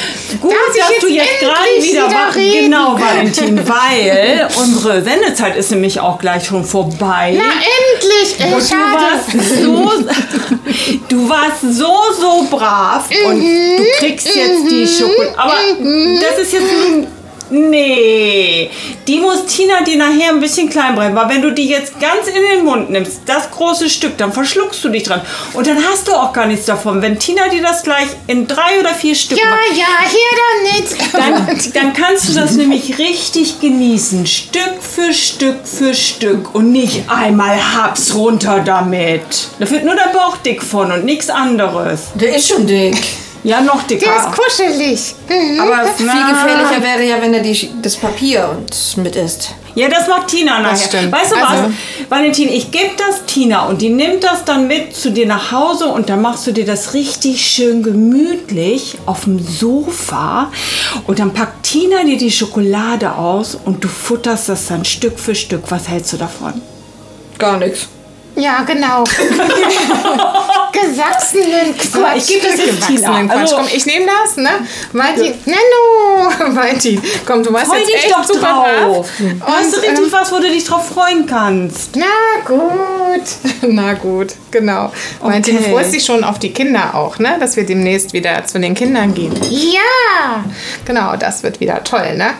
Gut, Darf ich dass jetzt du jetzt gerade wieder, wieder reden? Genau, Valentin, weil unsere Sendezeit ist nämlich auch gleich schon vorbei. Na endlich. Äh, Und du warst so, du warst so, so brav und du kriegst jetzt die Schokolade. Aber das ist jetzt nun. Nee, die muss Tina dir nachher ein bisschen klein brechen, weil wenn du die jetzt ganz in den Mund nimmst, das große Stück, dann verschluckst du dich dran. Und dann hast du auch gar nichts davon. Wenn Tina dir das gleich in drei oder vier Stück Ja, macht, ja, hier dann nicht. dann, dann kannst du das nämlich richtig genießen. Stück für Stück für Stück. Und nicht einmal haps runter damit. Da wird nur der Bauch dick von und nichts anderes. Der ist schon dick. Ja, noch Der dicker. ist kuschelig. Mhm. Aber viel gefährlicher wäre ja, wenn er die, das Papier und mit isst. Ja, das macht Tina nachher. stimmt. Weißt du Also- was? Valentin, ich gebe das Tina und die nimmt das dann mit zu dir nach Hause und dann machst du dir das richtig schön gemütlich auf dem Sofa und dann packt Tina dir die Schokolade aus und du futterst das dann Stück für Stück. Was hältst du davon? Gar nichts. Ja, genau. Gewachsenen Quatsch. ich gebe das jetzt Tina. Gewachsenen Quatsch. Also- komm, ich nehme das, ne? Valentin, Nano! Valentin, komm, du warst Freu jetzt dich echt doch super drauf. brav. Hast du Und, richtig ähm, was, wo du dich drauf freuen kannst? Na gut. Na gut, genau. Valentin, Okay. du freust dich schon auf die Kinder auch, ne? Dass wir demnächst wieder zu den Kindern gehen. Ja. Genau, das wird wieder toll, ne?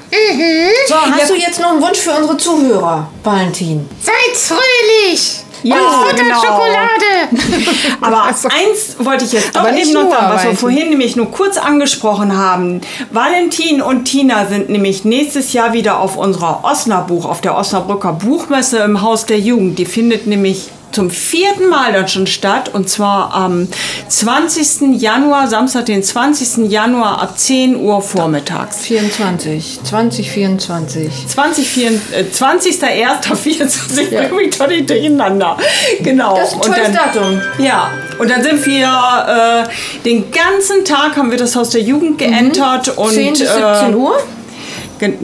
So, hast du jetzt noch einen Wunsch für unsere Zuhörer, Valentin? Seid fröhlich. Ja, Und genau. Schokolade. Aber eins wollte ich jetzt doch Aber nicht eben noch sagen, was wir vorhin nämlich nur kurz angesprochen haben. Valentin und Tina sind nämlich nächstes Jahr wieder auf unserer Osnabuch, auf der Osnabrücker Buchmesse im Haus der Jugend. Die findet nämlich zum vierten Mal dann schon statt und zwar am 20. Januar, Samstag, den 20. Januar ab 10 Uhr vormittags. 24. 2024. 20, äh, 20.01.24, ich bringe mich doch nicht durcheinander. Genau. Das ist ein Und dann- Datum. Ja, und dann sind wir äh, den ganzen Tag haben wir das Haus der Jugend geentert und 10 bis 17 äh, Uhr?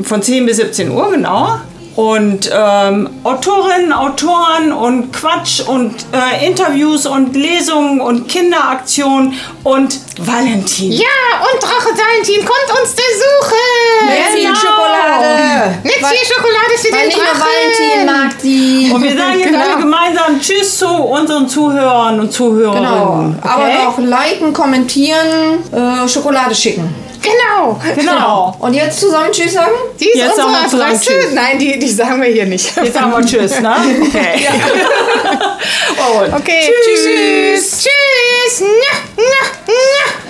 von 10 bis 17 Uhr, genau. Und ähm, Autorinnen, Autoren und Quatsch und äh, Interviews und Lesungen und Kinderaktionen und Valentin. Ja, und Drache Valentin kommt uns besuchen. Mit viel Genau. Schokolade. Mit viel Schokolade für Weil den Drachen. Valentin mag die. Und wir sagen jetzt Genau. alle gemeinsam Tschüss zu unseren Zuhörern und Zuhörerinnen. Genau. Aber Okay? noch liken, kommentieren, äh, Schokolade schicken. Genau. Genau. Und jetzt zusammen Tschüss sagen? Die ist Jetzt sagen unsere wir zusammen Adresse. Tschüss. Nein, die, die sagen wir hier nicht. Jetzt sagen wir Tschüss, ne? Okay. Und Okay, tschüss. tschüss. Tschüss. Na, na.